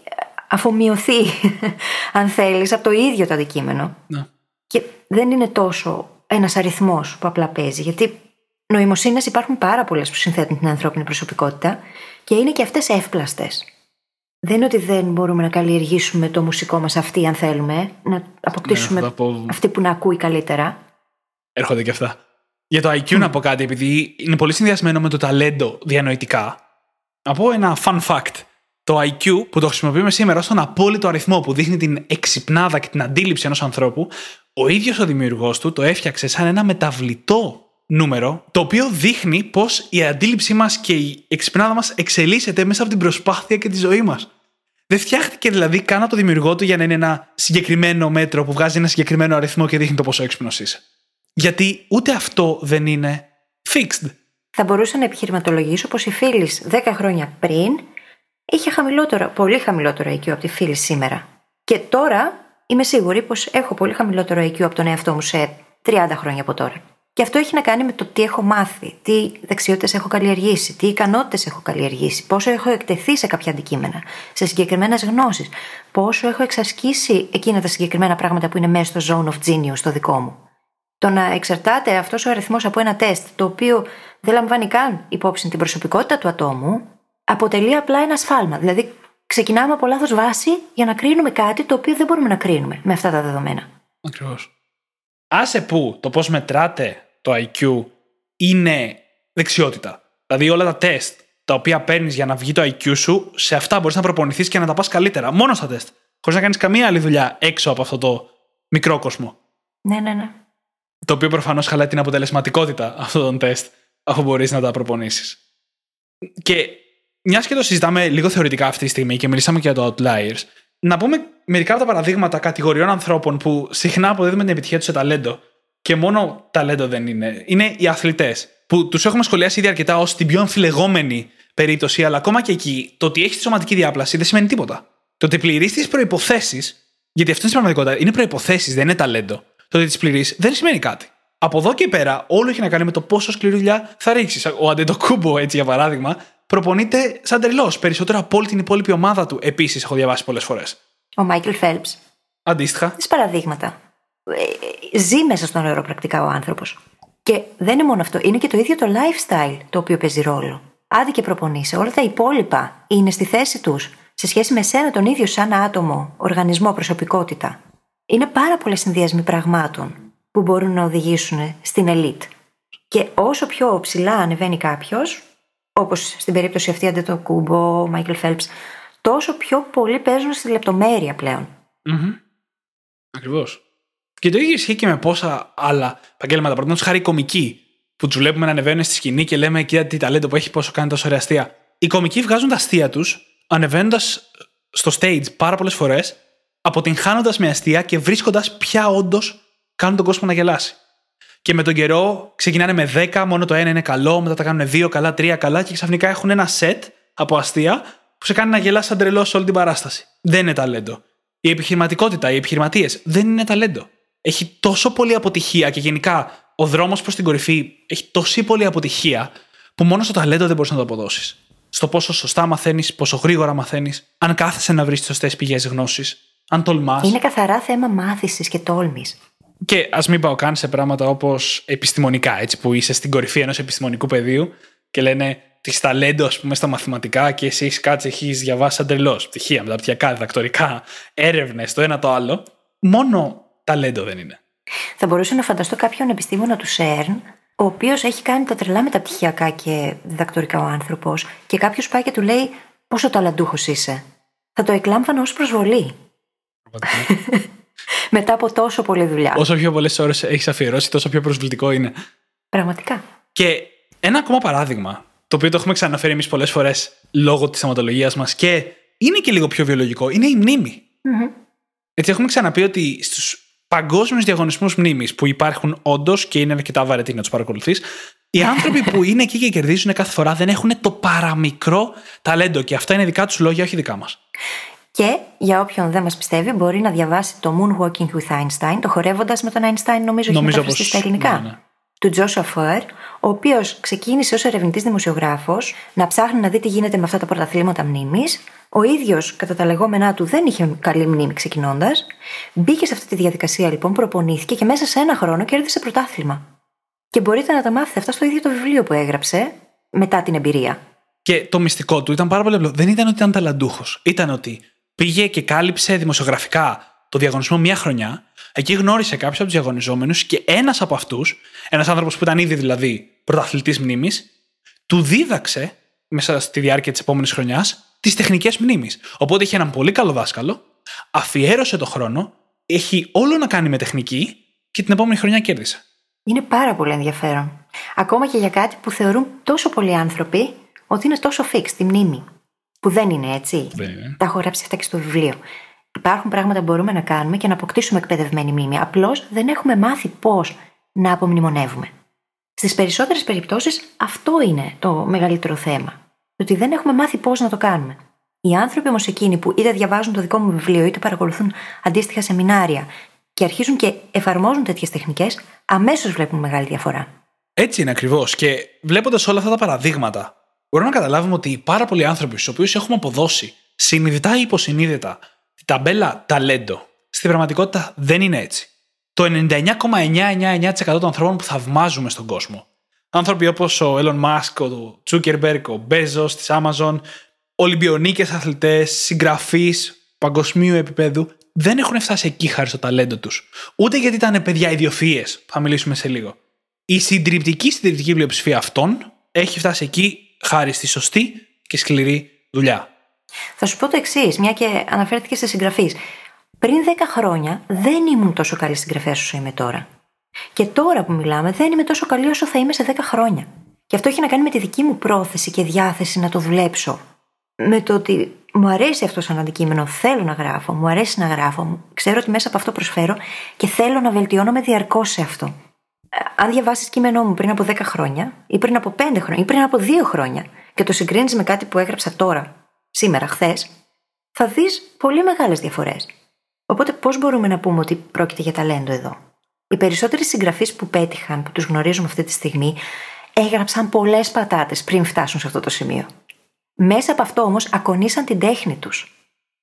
αφομοιωθεί, [LAUGHS] αν θέλεις, από το ίδιο το αντικείμενο. Ναι. Και δεν είναι τόσο ένας αριθμός που απλά παίζει. Γιατί νοημοσύνες υπάρχουν πάρα πολλές που συνθέτουν την ανθρώπινη προσωπικότητα και είναι και αυτές εύπλαστες. Δεν είναι ότι δεν μπορούμε να καλλιεργήσουμε το μουσικό μας αυτή, αν θέλουμε, να αποκτήσουμε ναι, αυτή που να ακούει καλύτερα. Έρχονται και αυτά. Για το IQ να πω κάτι, επειδή είναι πολύ συνδυασμένο με το ταλέντο διανοητικά. Να πω ένα fun fact το IQ που το χρησιμοποιούμε σήμερα στον απόλυτο αριθμό που δείχνει την εξυπνάδα και την αντίληψη ενός ανθρώπου, ο ίδιος ο δημιουργός του το έφτιαξε σαν ένα μεταβλητό νούμερο, το οποίο δείχνει πώ η αντίληψή μας και η εξυπνάδα μας εξελίσσεται μέσα από την προσπάθεια και τη ζωή μας. Δεν φτιάχτηκε δηλαδή καν από το δημιουργό του για να είναι ένα συγκεκριμένο μέτρο που βγάζει ένα συγκεκριμένο αριθμό και δείχνει το πόσο έξυπνος είσαι. Γιατί ούτε αυτό δεν είναι fixed. θα μπορούσα να επιχειρηματολογήσω πως η φίλη 10 χρόνια πριν είχε χαμηλότερο, πολύ χαμηλότερο IQ από τη φίλη σήμερα. Και τώρα είμαι σίγουρη πως έχω πολύ χαμηλότερο IQ από τον εαυτό μου σε 30 χρόνια από τώρα. Και αυτό έχει να κάνει με το τι έχω μάθει, τι δεξιότητες έχω καλλιεργήσει, τι ικανότητες έχω καλλιεργήσει, πόσο έχω εκτεθεί σε κάποια αντικείμενα, σε συγκεκριμένες γνώσεις, πόσο έχω εξασκήσει εκείνα τα συγκεκριμένα πράγματα που είναι μέσα στο zone of genius, το δικό μου. Το να εξαρτάται αυτός ο αριθμός από ένα τεστ, το οποίο δεν λαμβάνει καν υπόψη την προσωπικότητα του ατόμου, αποτελεί απλά ένα σφάλμα. Δηλαδή, ξεκινάμε από λάθος βάση για να κρίνουμε κάτι το οποίο δεν μπορούμε να κρίνουμε με αυτά τα δεδομένα. Ακριβώς. Άσε που το πώς μετράτε το IQ είναι δεξιότητα. Δηλαδή όλα τα τεστ τα οποία παίρνεις για να βγει το IQ σου, σε αυτά μπορείς να προπονηθείς και να τα πας καλύτερα. Μόνος στα τεστ. Χωρίς να κάνεις καμία άλλη δουλειά έξω από αυτό το μικρό κόσμο. Ναι, ναι, ναι. Το οποίο προφανώς χαλάει την αποτελεσματικότητα αυτών των τεστ, αφού μπορείς να τα προπονήσεις. Και μιας και το συζητάμε λίγο θεωρητικά αυτή τη στιγμή και μιλήσαμε και για το outliers, να πούμε μερικά από τα παραδείγματα κατηγοριών ανθρώπων που συχνά αποδίδουμε την επιτυχία τους σε ταλέντο και μόνο ταλέντο δεν είναι. Είναι οι αθλητές. Που τους έχουμε σχολιάσει ήδη αρκετά ως την πιο αμφιλεγόμενη περίπτωση, αλλά ακόμα και εκεί το ότι έχεις τη σωματική διάπλαση δεν σημαίνει τίποτα. Το ότι πληρείς τις προποθέσει, γιατί αυτό είναι στην πραγματικότητα, είναι προποθέσει, δεν είναι ταλέντο. Το ότι τις πληρείς δεν σημαίνει κάτι. Από εδώ και πέρα, όλο έχει να κάνει με το πόσο σκληρή δουλειά θα ρίξεις. Ο Αντετοκούμπο, έτσι για παράδειγμα, προπονείται σαν τρελός. Περισσότερο από όλη την υπόλοιπη ομάδα του, επίσης, έχω διαβάσει πολλές φορές. Ο Μάικλ Φέλπς. Αντίστοιχα. Τις παραδείγματα. Ε, ζει μέσα στο νερό πρακτικά ο άνθρωπος. Και δεν είναι μόνο αυτό, είναι και το ίδιο το lifestyle το οποίο παίζει ρόλο. Άδει και προπονείσαι. Όλα τα υπόλοιπα είναι στη θέση τους σε σχέση με σένα τον ίδιο σαν άτομο, οργανισμό, προσωπικότητα. Είναι πάρα πολλέ συνδυασμοί πραγμάτων που μπορούν να οδηγήσουν στην elite. Και όσο πιο ψηλά ανεβαίνει κάποιος, όπως στην περίπτωση αυτή αντί το Κούμπο, Μάικλ Φέλπς, τόσο πιο πολύ παίζουν στη λεπτομέρεια πλέον. Mm-hmm. Ακριβώς. Και το ίδιο ισχύει και με πόσα άλλα επαγγέλματα. Παραδείγματο χάρη κομικοί, που τους βλέπουμε να ανεβαίνουν στη σκηνή και λέμε κοίτα τι ταλέντο που έχει, πόσο κάνει τόσο ωραία αστεία. Οι κομικοί βγάζουν τα αστεία τους ανεβαίνοντας στο stage πάρα πολλές φορές, αποτυγχάνοντας με αστεία και βρίσκοντας ποια όντως κάνουν τον κόσμο να γελάσει. Και με τον καιρό ξεκινάνε με 10, μόνο το ένα είναι καλό, μετά τα κάνουν 2 καλά, 3 καλά και ξαφνικά έχουν ένα set από αστεία που σε κάνει να γελάσει σαν τρελός όλη την παράσταση. Δεν είναι ταλέντο. Η επιχειρηματικότητα, οι επιχειρηματίες δεν είναι ταλέντο. Έχει τόσο πολλή αποτυχία και γενικά ο δρόμος προς την κορυφή έχει τόση πολλή αποτυχία που μόνο στο ταλέντο δεν μπορείς να το αποδώσεις. Στο πόσο σωστά μαθαίνεις, πόσο γρήγορα μαθαίνεις, αν κάθεσαι να βρεις τις σωστές πηγές γνώσης, αν τολμάς. Είναι καθαρά θέμα μάθησης και τόλμης. Και ας μην πάω καν σε πράγματα όπως επιστημονικά, έτσι, που είσαι στην κορυφή ενός επιστημονικού πεδίου και λένε τη ταλέντο, ας πούμε, στα μαθηματικά και εσύ έχεις κάτσει, έχεις διαβάσει σαν τρελός. Πτυχία, μεταπτυχιακά, διδακτορικά, έρευνες, το ένα το άλλο. Μόνο ταλέντο δεν είναι. Θα μπορούσα να φανταστώ κάποιον επιστήμονα του ΣΕΡΝ, ο οποίος έχει κάνει τα τρελά μεταπτυχιακά και διδακτορικά ο άνθρωπος, και κάποιος πάει και του λέει πόσο ταλαντούχος είσαι. Θα το εκλάμβανα ως προσβολή. Μετά από τόσο πολλή δουλειά. Όσο πιο πολλές ώρες έχεις αφιερώσει, τόσο πιο προσβλητικό είναι. Πραγματικά. Και ένα ακόμα παράδειγμα, το οποίο το έχουμε ξαναφέρει εμείς πολλές φορές λόγω της θεματολογίας μας και είναι και λίγο πιο βιολογικό, είναι η μνημη Έτσι, έχουμε ξαναπεί ότι στους παγκόσμιους διαγωνισμούς μνήμης που υπάρχουν όντως και είναι αρκετά βαρετοί να τους παρακολουθείς, οι [LAUGHS] άνθρωποι που είναι εκεί και κερδίζουν κάθε φορά δεν έχουν το παραμικρό ταλέντο και αυτά είναι δικά τους λόγια, όχι δικά μας. Και για όποιον δεν μας πιστεύει, μπορεί να διαβάσει το Moonwalking with Einstein, το χορεύοντας με τον Einstein, νομίζω, νομίζω έχει μεταφραστεί στα ελληνικά. Ναι, ναι. Του Τζόσουα Φουέρ, ο οποίος ξεκίνησε ως ερευνητής δημοσιογράφος να ψάχνει να δει τι γίνεται με αυτά τα πρωταθλήματα μνήμης. Ο ίδιος, κατά τα λεγόμενά του, δεν είχε καλή μνήμη ξεκινώντας. Μπήκε σε αυτή τη διαδικασία λοιπόν, προπονήθηκε και μέσα σε ένα χρόνο κέρδισε πρωτάθλημα. Και μπορείτε να τα μάθετε αυτά στο ίδιο το βιβλίο που έγραψε μετά την εμπειρία. Και το μυστικό του ήταν πάρα πολύ απλό. Δεν ήταν ότι ήταν ταλαντούχος. Ήταν ότι πήγε και κάλυψε δημοσιογραφικά το διαγωνισμό μία χρονιά. Εκεί γνώρισε κάποιους από τους διαγωνιζόμενους και ένας από αυτούς, ένας άνθρωπος που ήταν ήδη δηλαδή πρωταθλητής μνήμης, του δίδαξε μέσα στη διάρκεια της επόμενης χρονιάς τις τεχνικές μνήμης. Οπότε είχε έναν πολύ καλό δάσκαλο, αφιέρωσε το χρόνο, έχει όλο να κάνει με τεχνική και την επόμενη χρονιά κέρδισε. Είναι πάρα πολύ ενδιαφέρον. Ακόμα και για κάτι που θεωρούν τόσο πολλοί άνθρωποι ότι είναι τόσο fix, τη μνήμη. Που δεν είναι έτσι. Δεν είναι. Τα έχω γράψει αυτά και στο βιβλίο. Υπάρχουν πράγματα που μπορούμε να κάνουμε και να αποκτήσουμε εκπαιδευμένη μνήμη. Απλώς δεν έχουμε μάθει πώς να απομνημονεύουμε. Στις περισσότερες περιπτώσεις αυτό είναι το μεγαλύτερο θέμα. Το ότι δεν έχουμε μάθει πώς να το κάνουμε. Οι άνθρωποι όμως εκείνοι που είτε διαβάζουν το δικό μου βιβλίο, είτε παρακολουθούν αντίστοιχα σεμινάρια και αρχίζουν και εφαρμόζουν τέτοιες τεχνικές, αμέσως βλέπουν μεγάλη διαφορά. Έτσι είναι ακριβώς. Και βλέποντας όλα αυτά τα παραδείγματα, μπορούμε να καταλάβουμε ότι πάρα πολλοί άνθρωποι στους οποίους έχουμε αποδώσει συνειδητά ή υποσυνείδητα την ταμπέλα ταλέντο, στην πραγματικότητα δεν είναι έτσι. Το 99,999% των ανθρώπων που θαυμάζουμε στον κόσμο, άνθρωποι όπως ο Elon Musk, ο Zuckerberg, ο Bezos της Amazon, Ολυμπιονίκες αθλητές, συγγραφείς παγκοσμίου επίπεδου, δεν έχουν φτάσει εκεί χάρη στο ταλέντο τους. Ούτε γιατί ήταν παιδιά ιδιοφυίε, θα μιλήσουμε σε λίγο. Η συντριπτική συντριπτική πλειοψηφία αυτών έχει φτάσει εκεί χάρη στη σωστή και σκληρή δουλειά. Θα σου πω το εξής, μια και αναφέρθηκε σε συγγραφείς. Πριν 10 χρόνια δεν ήμουν τόσο καλή συγγραφέας όσο είμαι τώρα. Και τώρα που μιλάμε δεν είμαι τόσο καλή όσο θα είμαι σε 10 χρόνια. Και αυτό έχει να κάνει με τη δική μου πρόθεση και διάθεση να το δουλέψω. Με το ότι μου αρέσει αυτό σαν αντικείμενο, θέλω να γράφω, μου αρέσει να γράφω, ξέρω ότι μέσα από αυτό προσφέρω και θέλω να βελτιώνομαι διαρκώς σε αυτό. Ε, αν διαβάσεις κείμενό μου πριν από 10 χρόνια, ή πριν από 5 χρόνια, ή πριν από 2 χρόνια, και το συγκρίνεις με κάτι που έγραψα τώρα, σήμερα, χθες, θα δεις πολύ μεγάλες διαφορές. Οπότε, πώς μπορούμε να πούμε ότι πρόκειται για ταλέντο εδώ; Οι περισσότεροι συγγραφείς που πέτυχαν, που τους γνωρίζουμε αυτή τη στιγμή, έγραψαν πολλές πατάτες πριν φτάσουν σε αυτό το σημείο. Μέσα από αυτό όμως ακονίσαν την τέχνη τους.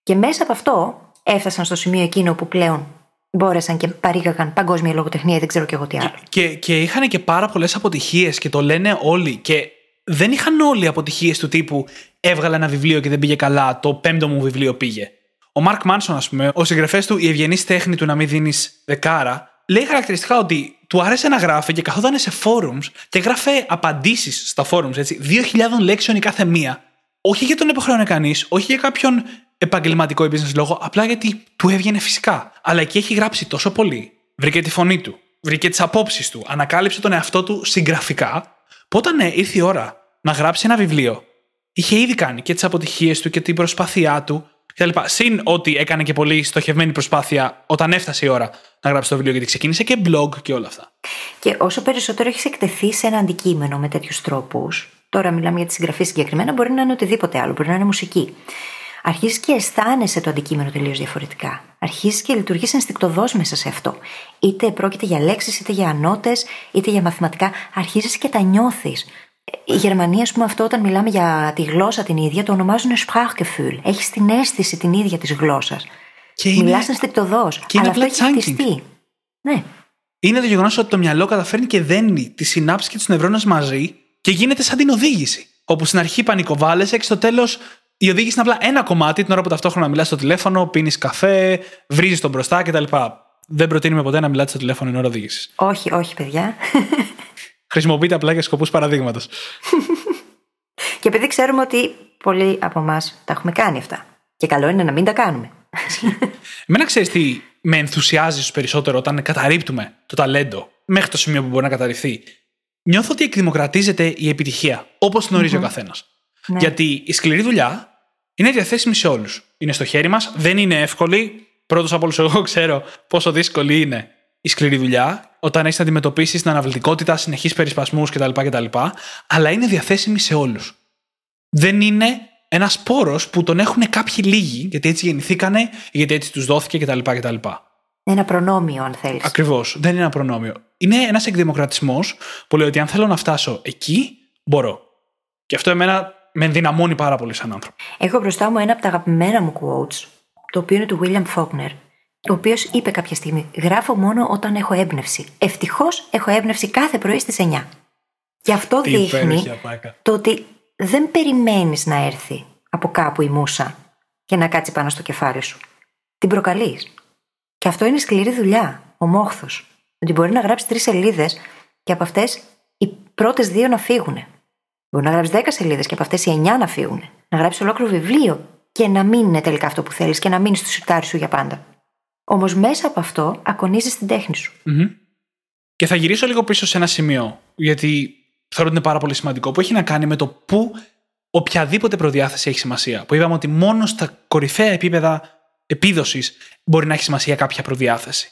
Και μέσα από αυτό έφτασαν στο σημείο εκείνο που πλέον μπόρεσαν και παρήγαγαν παγκόσμια λογοτεχνία, δεν ξέρω κι εγώ τι άλλο. Και, και είχαν και πάρα πολλές αποτυχίες και το λένε όλοι. Και δεν είχαν όλοι αποτυχίες του τύπου Έβγαλα ένα βιβλίο και δεν πήγε καλά, το πέμπτο μου βιβλίο πήγε. Ο Μαρκ Μάνσον, ας πούμε, ο συγγραφέας του Η ευγενής τέχνη του να μην δίνεις δεκάρα, λέει χαρακτηριστικά ότι του άρεσε να γράφει και καθόταν σε forums και γράφε απαντήσεις στα forums, έτσι, 2.000 λέξεων η κάθε μία. Όχι για τον υποχρεώνε κανείς, όχι για κάποιον επαγγελματικό ή business λόγο, απλά γιατί του έβγαινε φυσικά. Αλλά εκεί έχει γράψει τόσο πολύ. Βρήκε τη φωνή του, βρήκε τις απόψεις του, ανακάλυψε τον εαυτό του συγγραφικά. Που όταν ε, ήρθε η ώρα να γράψει ένα βιβλίο, είχε ήδη κάνει και τις αποτυχίες του και την προσπάθειά του κτλ. Συν ότι έκανε και πολύ στοχευμένη προσπάθεια όταν έφτασε η ώρα να γράψει το βιβλίο, γιατί ξεκίνησε και blog και όλα αυτά. Και όσο περισσότερο έχεις εκτεθεί σε ένα αντικείμενο με τέτοιους τρόπους, τώρα μιλάμε για τη συγγραφή συγκεκριμένα, μπορεί να είναι οτιδήποτε άλλο, μπορεί να είναι μουσική. Αρχίζει και αισθάνεσαι το αντικείμενο τελείως διαφορετικά. Αρχίζει και λειτουργείς ενστικτοδός μέσα σε αυτό. Είτε πρόκειται για λέξεις, είτε για ανώτες, είτε για μαθηματικά. Αρχίζεις και τα νιώθεις. Η Γερμανία, ας πούμε, αυτό όταν μιλάμε για τη γλώσσα την ίδια, το ονομάζουν Sprachgefühl. Έχεις την αίσθηση την ίδια της γλώσσας. είναι... Μιλάς ενστικτοδός. Αλλά αυτό έχει χτιστεί. Ναι. Είναι το γεγονός ότι το μυαλό καταφέρνει και δένει τι συνάψει και τους νευρώνες μαζί και γίνεται σαν την οδήγηση. Όπου στην αρχή πανικοβάλλεσαι και στο τέλος η οδήγηση είναι απλά ένα κομμάτι την ώρα που ταυτόχρονα μιλάς στο τηλέφωνο, πίνεις καφέ, βρίζεις τον μπροστά κτλ. Δεν προτείνουμε ποτέ να μιλάτε στο τηλέφωνο εν ώρα οδήγησης. Όχι, όχι, παιδιά. [LAUGHS] Χρησιμοποιείτε απλά για σκοπούς παραδείγματος. [LAUGHS] και επειδή ξέρουμε ότι πολλοί από εμάς τα έχουμε κάνει αυτά. Και καλό είναι να μην τα κάνουμε. Εμένα ξέρεις τι με ενθουσιάζει περισσότερο όταν καταρρύπτουμε το ταλέντο μέχρι το σημείο που μπορεί να καταρριφθεί. Νιώθω ότι εκδημοκρατίζεται η επιτυχία, όπως την ορίζει ο καθένας. Ναι. Γιατί η σκληρή δουλειά είναι διαθέσιμη σε όλους. Είναι στο χέρι μας, δεν είναι εύκολη. Πρώτος από όλους, εγώ ξέρω πόσο δύσκολη είναι η σκληρή δουλειά, όταν έχεις να αντιμετωπίσεις την αναβλητικότητα, συνεχείς περισπασμούς κτλ, κτλ. Αλλά είναι διαθέσιμη σε όλους. Δεν είναι ένας πόρος που τον έχουν κάποιοι λίγοι, γιατί έτσι γεννηθήκανε, γιατί έτσι τους δόθηκε κτλ. κτλ. Ένα προνόμιο, αν θέλεις. Ακριβώς. Δεν είναι ένα προνόμιο. Είναι ένας εκδημοκρατισμός που λέει ότι αν θέλω να φτάσω εκεί, μπορώ. Και αυτό εμένα με ενδυναμώνει πάρα πολύ σαν άνθρωπο. Έχω μπροστά μου ένα από τα αγαπημένα μου quotes, το οποίο είναι του William Faulkner, ο οποίος είπε κάποια στιγμή: Γράφω μόνο όταν έχω έμπνευση. Ευτυχώς έχω έμπνευση κάθε πρωί στις 9. Και αυτό Τι δείχνει το ότι δεν περιμένεις να έρθει από κάπου η μουσα και να κάτσει πάνω στο κεφάλι σου. Την προκαλείς. Και αυτό είναι σκληρή δουλειά, ο μόχθο. Ότι μπορεί να γράψει τρεις σελίδες και από αυτές οι πρώτες δύο να φύγουν. Μπορεί να γράψεις 10 σελίδες και από αυτές οι 9 να φύγουν. Να γράψεις ολόκληρο βιβλίο και να μην είναι τελικά αυτό που θέλεις και να μείνεις στο σιρτάρι σου για πάντα. Όμως μέσα από αυτό ακονίζεις την τέχνη σου. Mm-hmm. Και θα γυρίσω λίγο πίσω σε ένα σημείο, γιατί θεωρώ ότι είναι πάρα πολύ σημαντικό, που έχει να κάνει με το πού οποιαδήποτε προδιάθεση έχει σημασία. Που είπαμε ότι μόνο στα κορυφαία επίπεδα επίδοσης μπορεί να έχει σημασία κάποια προδιάθεση.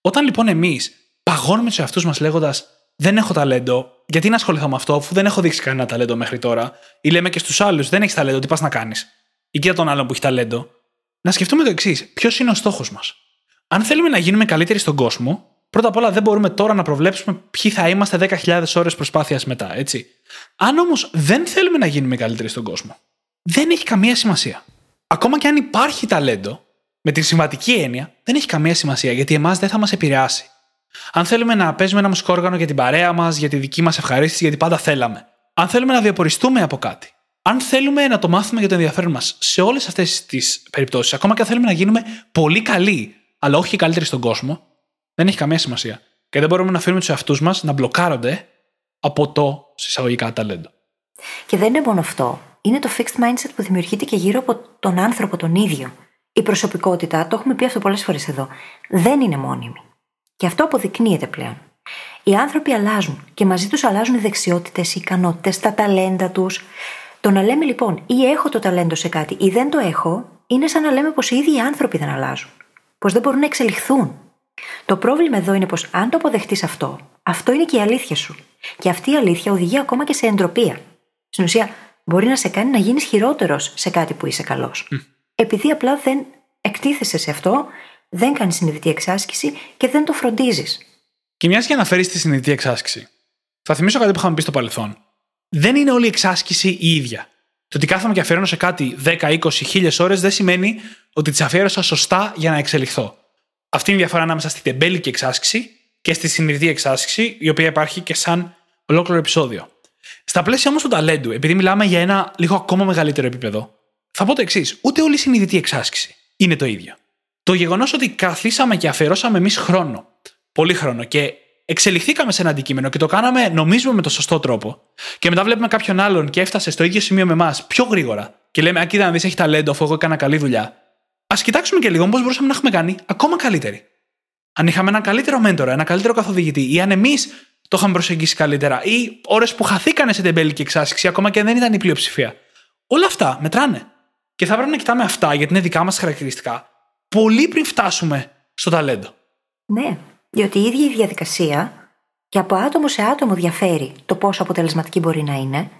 Όταν λοιπόν εμείς παγώνουμε τους εαυτούς μας λέγοντας Δεν έχω ταλέντο, γιατί να ασχοληθώ με αυτό, αφού δεν έχω δείξει κανένα ταλέντο μέχρι τώρα, ή λέμε και στους άλλους, δεν έχεις ταλέντο, τι πας να κάνεις. Ή και για τον άλλον που έχει ταλέντο. Να σκεφτούμε το εξής: Ποιος είναι ο στόχος μας; Αν θέλουμε να γίνουμε καλύτεροι στον κόσμο, πρώτα απ' όλα δεν μπορούμε τώρα να προβλέψουμε ποιοι θα είμαστε 10.000 ώρες προσπάθειας μετά, έτσι. Αν όμως δεν θέλουμε να γίνουμε καλύτεροι στον κόσμο, δεν έχει καμία σημασία. Ακόμα και αν υπάρχει ταλέντο, με την συμβατική έννοια, δεν έχει καμία σημασία γιατί εμάς δεν θα μας επηρεάσει. Αν θέλουμε να παίζουμε ένα μουσικό όργανο για την παρέα μας, για τη δική μας ευχαρίστηση, γιατί πάντα θέλαμε. Αν θέλουμε να διαποριστούμε από κάτι. Αν θέλουμε να το μάθουμε για το ενδιαφέρον μας σε όλες αυτές τις περιπτώσεις, ακόμα και αν θέλουμε να γίνουμε πολύ καλοί, αλλά όχι καλύτεροι στον κόσμο, δεν έχει καμία σημασία. Και δεν μπορούμε να αφήνουμε τους εαυτούς μας να μπλοκάρονται από το συσσαγωγικά ταλέντο. Και δεν είναι μόνο αυτό. Είναι το fixed mindset που δημιουργείται και γύρω από τον άνθρωπο τον ίδιο. Η προσωπικότητα, το έχουμε πει αυτό πολλές φορές εδώ, δεν είναι μόνιμη. Και αυτό αποδεικνύεται πλέον. Οι άνθρωποι αλλάζουν και μαζί τους αλλάζουν οι δεξιότητες, οι ικανότητες, τα ταλέντα τους. Το να λέμε λοιπόν ή έχω το ταλέντο σε κάτι ή δεν το έχω, είναι σαν να λέμε πως οι ίδιοι οι άνθρωποι δεν αλλάζουν. Πως δεν μπορούν να εξελιχθούν. Το πρόβλημα εδώ είναι πως αν το αποδεχτείς αυτό, αυτό είναι και η αλήθεια σου. Και αυτή η αλήθεια οδηγεί ακόμα και σε εντροπία. Στην ουσία, μπορεί να σε κάνει να γίνεις χειρότερος σε κάτι που είσαι καλός. Επειδή απλά δεν εκτίθεσαι σε αυτό, δεν κάνεις συνειδητή εξάσκηση και δεν το φροντίζεις. Και μιας και αναφέρεις τη συνειδητή εξάσκηση, θα θυμίσω κάτι που είχαμε πει στο παρελθόν. Δεν είναι όλη η εξάσκηση η ίδια. Το ότι κάθομαι και αφιερώνω σε κάτι 10, 20, 1000 ώρες δεν σημαίνει ότι τις αφιέρωσα σωστά για να εξελιχθώ. Αυτή είναι η διαφορά ανάμεσα στη τεμπέλικη εξάσκηση και στη συνειδητή εξάσκηση, η οποία υπάρχει και σαν ολόκληρο επεισόδιο. Στα πλαίσια όμως του ταλέντου, επειδή μιλάμε για ένα λίγο ακόμα μεγαλύτερο επίπεδο, θα πω το εξής: Ούτε όλη η συνειδητή εξάσκηση είναι το ίδιο. Το γεγονός ότι καθίσαμε και αφιερώσαμε εμείς χρόνο, πολύ χρόνο και εξελιχθήκαμε σε ένα αντικείμενο και το κάναμε, νομίζουμε, με το σωστό τρόπο, και μετά βλέπουμε κάποιον άλλον και έφτασε στο ίδιο σημείο με εμάς πιο γρήγορα, και λέμε: Αν κοίτα να δεις, έχει ταλέντο, αφού εγώ έκανα καλή δουλειά. Α κοιτάξουμε και λίγο πώς μπορούσαμε να έχουμε κάνει ακόμα καλύτερη. Αν είχαμε ένα καλύτερο μέντορα, ένα καλύτερο καθοδηγητή, ή αν εμείς το είχαμε προσεγγίσει καλύτερα, ή ώρες που χαθήκανε σε τεμπέλικη εξάσκηση, ακόμα και δεν ήταν η πλειοψηφία. Όλα αυτά μετράνε. Και θα πρέπει να κοιτάμε αυτά, γιατί είναι δικά μας χαρακτηριστικά, πολύ πριν φτάσουμε στο ταλέντο. Ναι, διότι η ίδια η διαδικασία και από άτομο σε άτομο διαφέρει το πόσο αποτελεσματική μπορεί να είναι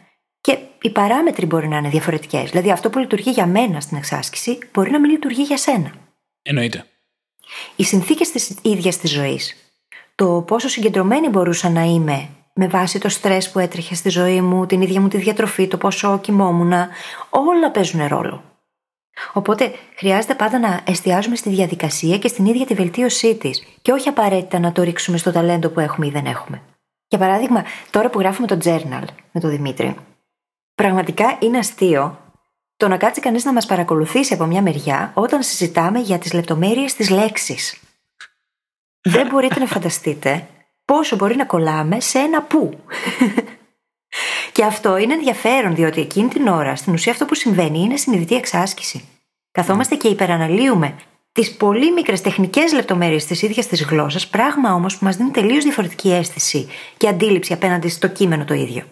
και οι παράμετροι μπορεί να είναι διαφορετικές. Δηλαδή, αυτό που λειτουργεί για μένα στην εξάσκηση μπορεί να μην λειτουργεί για σένα. Εννοείται. Οι συνθήκες της ίδιας της ζωής. Το πόσο συγκεντρωμένη μπορούσα να είμαι με βάση το στρες που έτρεχε στη ζωή μου, την ίδια μου τη διατροφή, το πόσο κοιμόμουν, όλα παίζουν ρόλο. Οπότε χρειάζεται πάντα να εστιάζουμε στη διαδικασία και στην ίδια τη βελτίωσή της, και όχι απαραίτητα να το ρίξουμε στο ταλέντο που έχουμε ή δεν έχουμε. Για παράδειγμα, τώρα που γράφουμε το journal με τον Δημήτρη, πραγματικά είναι αστείο το να κάτσει κανείς να μας παρακολουθήσει από μια μεριά όταν συζητάμε για τις λεπτομέρειες της λέξης. δεν μπορείτε να φανταστείτε πόσο μπορεί να κολλάμε σε ένα που. Και αυτό είναι ενδιαφέρον, διότι εκείνη την ώρα στην ουσία αυτό που συμβαίνει είναι συνειδητή εξάσκηση. Καθόμαστε και υπεραναλύουμε τις πολύ μικρές τεχνικές λεπτομέρειες της ίδιας της γλώσσας, πράγμα όμως που μας δίνει τελείως διαφορετική αίσθηση και αντίληψη απέναντι στο κείμενο το ίδιο.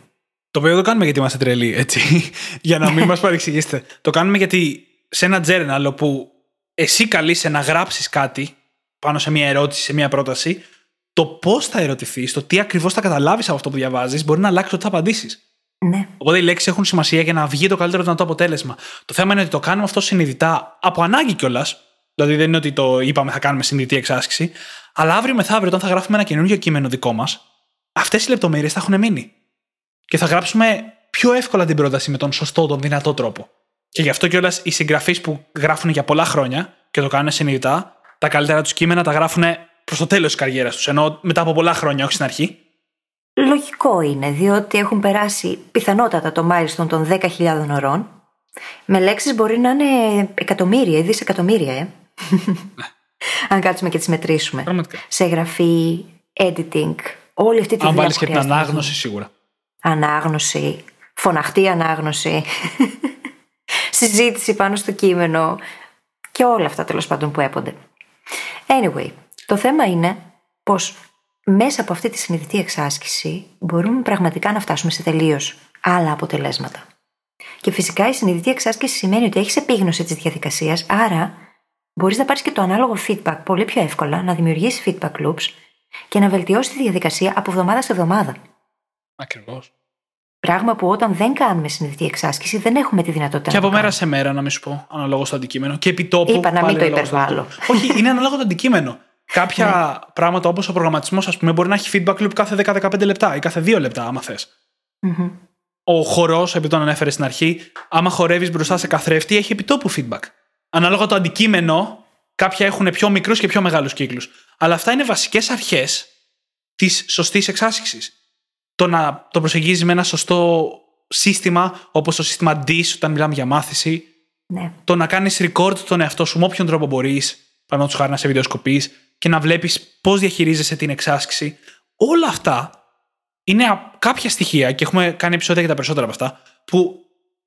Το οποίο δεν το κάνουμε γιατί είμαστε τρελοί, έτσι. [LAUGHS] Για να μην μας παρεξηγήσετε. Το κάνουμε γιατί σε ένα journal όπου εσύ καλείσαι να γράψεις κάτι πάνω σε μια ερώτηση, σε μια πρόταση, το πώς θα ερωτηθεί, το τι ακριβώς θα καταλάβεις από αυτό που διαβάζεις, μπορεί να αλλάξει το τι θα απαντήσεις. Ναι. Οπότε οι λέξεις έχουν σημασία για να βγει το καλύτερο δυνατό αποτέλεσμα. Το θέμα είναι ότι το κάνουμε αυτό συνειδητά, από ανάγκη κιόλας. Δηλαδή δεν είναι ότι το είπαμε θα κάνουμε συνειδητή εξάσκηση, αλλά αύριο μεθαύριο, όταν θα γράφουμε ένα καινούργιο κείμενο δικό μας, αυτές οι λεπτομέρειες θα έχουν μείνει. Και θα γράψουμε πιο εύκολα την πρόταση με τον σωστό, τον δυνατό τρόπο. Και γι' αυτό κιόλας οι συγγραφείς που γράφουν για πολλά χρόνια και το κάνουν συνειδητά, τα καλύτερα τους κείμενα τα γράφουν προς το τέλος της καριέρας τους. Ενώ μετά από πολλά χρόνια, όχι στην αρχή. Λογικό είναι, διότι έχουν περάσει πιθανότατα το μάλιστον των 10.000 ωρών. Με λέξεις μπορεί να είναι εκατομμύρια ή δισεκατομμύρια, ε. [LAUGHS] Αν κάτσουμε και τις μετρήσουμε. Πραγματικά. Σε γραφή, editing, όλη αυτή τη Αν δουλειά. βάλεις που και την χρειάζεται να ανάγνωση, γίνει. σίγουρα. Ανάγνωση, φωναχτή ανάγνωση, [LAUGHS] συζήτηση πάνω στο κείμενο και όλα αυτά τέλος πάντων που έπονται. Anyway, το θέμα είναι πως μέσα από αυτή τη συνειδητή εξάσκηση μπορούμε πραγματικά να φτάσουμε σε τελείως άλλα αποτελέσματα. Και φυσικά η συνειδητή εξάσκηση σημαίνει ότι έχεις επίγνωση της διαδικασίας, άρα μπορείς να πάρεις και το ανάλογο feedback πολύ πιο εύκολα, να δημιουργήσει feedback loops και να βελτιώσεις τη διαδικασία από εβδομάδα σε εβδομάδα. Ακριβώς. Πράγμα που όταν δεν κάνουμε συνειδητή εξάσκηση δεν έχουμε τη δυνατότητα Και να από το μέρα κάνουμε. σε μέρα, να μην σου πω, αναλόγως στο αντικείμενο. Και επί τόπου. Είπα να πάλι μην το αναλόγως στο υπερβάλλω. αντικείμενο. Όχι, είναι ανάλογο το αντικείμενο. Κάποια πράγματα όπως ο προγραμματισμός, ας πούμε, μπορεί να έχει feedback loop κάθε 10-15 λεπτά ή κάθε 2 λεπτά, άμα θες. Μμμ. Ο χορός, επειδή τον ανέφερες στην αρχή, άμα χορεύεις μπροστά σε καθρέφτη, έχει επιτόπου feedback. Ανάλογα το αντικείμενο, κάποια έχουν πιο μικρούς και πιο μεγάλους κύκλους. Αλλά αυτά είναι βασικές αρχές της σωστής εξάσκησης. Το να το προσεγγίζεις με ένα σωστό σύστημα, όπως το σύστημα DIS, όταν μιλάμε για μάθηση, Ναι. το να κάνεις record τον εαυτό σου με όποιον τρόπο μπορείς, παραδείγματος χάρη να σε βιντεοσκοπείς και να βλέπεις πώς διαχειρίζεσαι την εξάσκηση. Όλα αυτά είναι α- κάποια στοιχεία, και έχουμε κάνει επεισόδια για τα περισσότερα από αυτά, που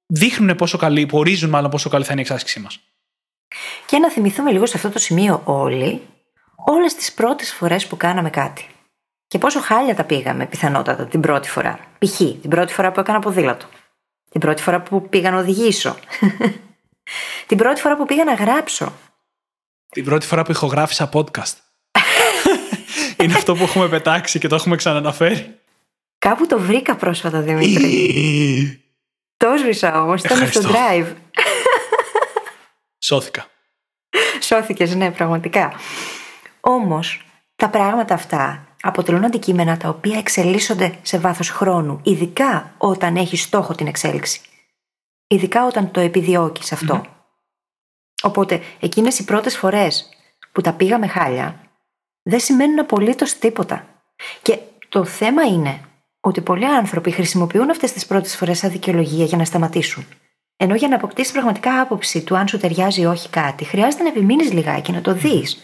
δείχνουν πόσο καλή, που ορίζουν μάλλον πόσο καλή θα είναι η εξάσκησή μας. Και να θυμηθούμε λίγο σε αυτό το σημείο όλοι όλες τις πρώτες φορές που κάναμε κάτι. Και πόσο χάλια τα πήγαμε πιθανότατα την πρώτη φορά. Π.χ. την πρώτη φορά που έκανα ποδήλατο. Την πρώτη φορά που πήγα να οδηγήσω. [LAUGHS] την πρώτη φορά που πήγα να γράψω. Την πρώτη φορά που ηχογράφησα podcast. [LAUGHS] είναι αυτό που έχουμε πετάξει και το έχουμε ξαναναφέρει. Κάπου το βρήκα πρόσφατα, Δημήτρη. [LAUGHS] το έσβησα όμως, ήταν στο Ευχαριστώ. drive. [LAUGHS] Σώθηκα. Σώθηκες, ναι, πραγματικά. Όμως, τα πράγματα αυτά αποτελούν αντικείμενα τα οποία εξελίσσονται σε βάθος χρόνου, ειδικά όταν έχεις στόχο την εξέλιξη. Ειδικά όταν το επιδιώκεις αυτό. Οπότε, εκείνες οι πρώτες φορές που τα πήγαμε χάλια, δεν σημαίνουν απολύτως τίποτα. Και το θέμα είναι ότι πολλοί άνθρωποι χρησιμοποιούν αυτές τις πρώτες φορές σαν δικαιολογία για να σταματήσουν. Ενώ για να αποκτήσει πραγματικά άποψη του αν σου ταιριάζει ή όχι κάτι, χρειάζεται να επιμείνεις λιγάκι να το δεις.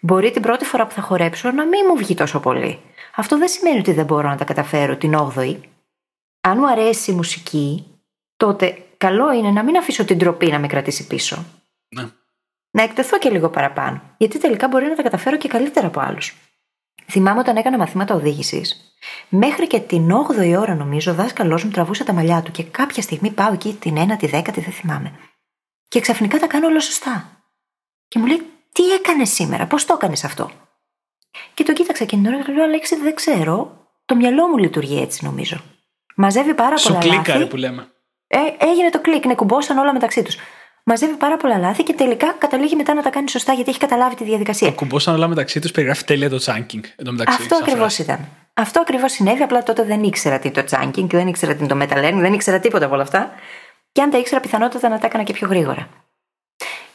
Μπορεί την πρώτη φορά που θα χορέψω να μην μου βγει τόσο πολύ. Αυτό δεν σημαίνει ότι δεν μπορώ να τα καταφέρω την 8η. Αν μου αρέσει η μουσική, τότε καλό είναι να μην αφήσω την τροπή να με κρατήσει πίσω. Ναι. Να εκτεθώ και λίγο παραπάνω, γιατί τελικά μπορεί να τα καταφέρω και καλύτερα από άλλους. Θυμάμαι όταν έκανα μαθήματα οδήγησης, μέχρι και την 8η ώρα νομίζω ο δάσκαλός μου τραβούσε τα μαλλιά του και κάποια στιγμή πάω εκεί την 1η, 10η, δεν θυμάμαι. Και ξαφνικά τα κάνω όλα σωστά. Και μου λέει, Τι έκανες σήμερα, πώς το έκανες αυτό; Και το κοίταξα και την ώρα και λέω, Αλέξη, δεν ξέρω. Το μυαλό μου λειτουργεί έτσι νομίζω. Μαζεύει πάρα Σου πολλά κλίκαρε λάθη. που λέμε. Ε, έγινε το κλικ, ναι, κουμπώσαν όλα μεταξύ τους. Μαζεύει πάρα πολλά λάθη και τελικά καταλήγει μετά να τα κάνει σωστά γιατί έχει καταλάβει τη διαδικασία. Κουμπόσαν όλα μεταξύ τους, περιγράφει τέλεια το chunking. Εν τω μεταξύ, Αυτό σαν ακριβώς φράση. ήταν. Αυτό ακριβώς συνέβη, απλά τότε δεν ήξερα τι το chunking, δεν ήξερα τι είναι το meta learning, δεν ήξερα τίποτα από όλα αυτά. Και αν τα ήξερα, πιθανότατα να τα έκανα και πιο γρήγορα.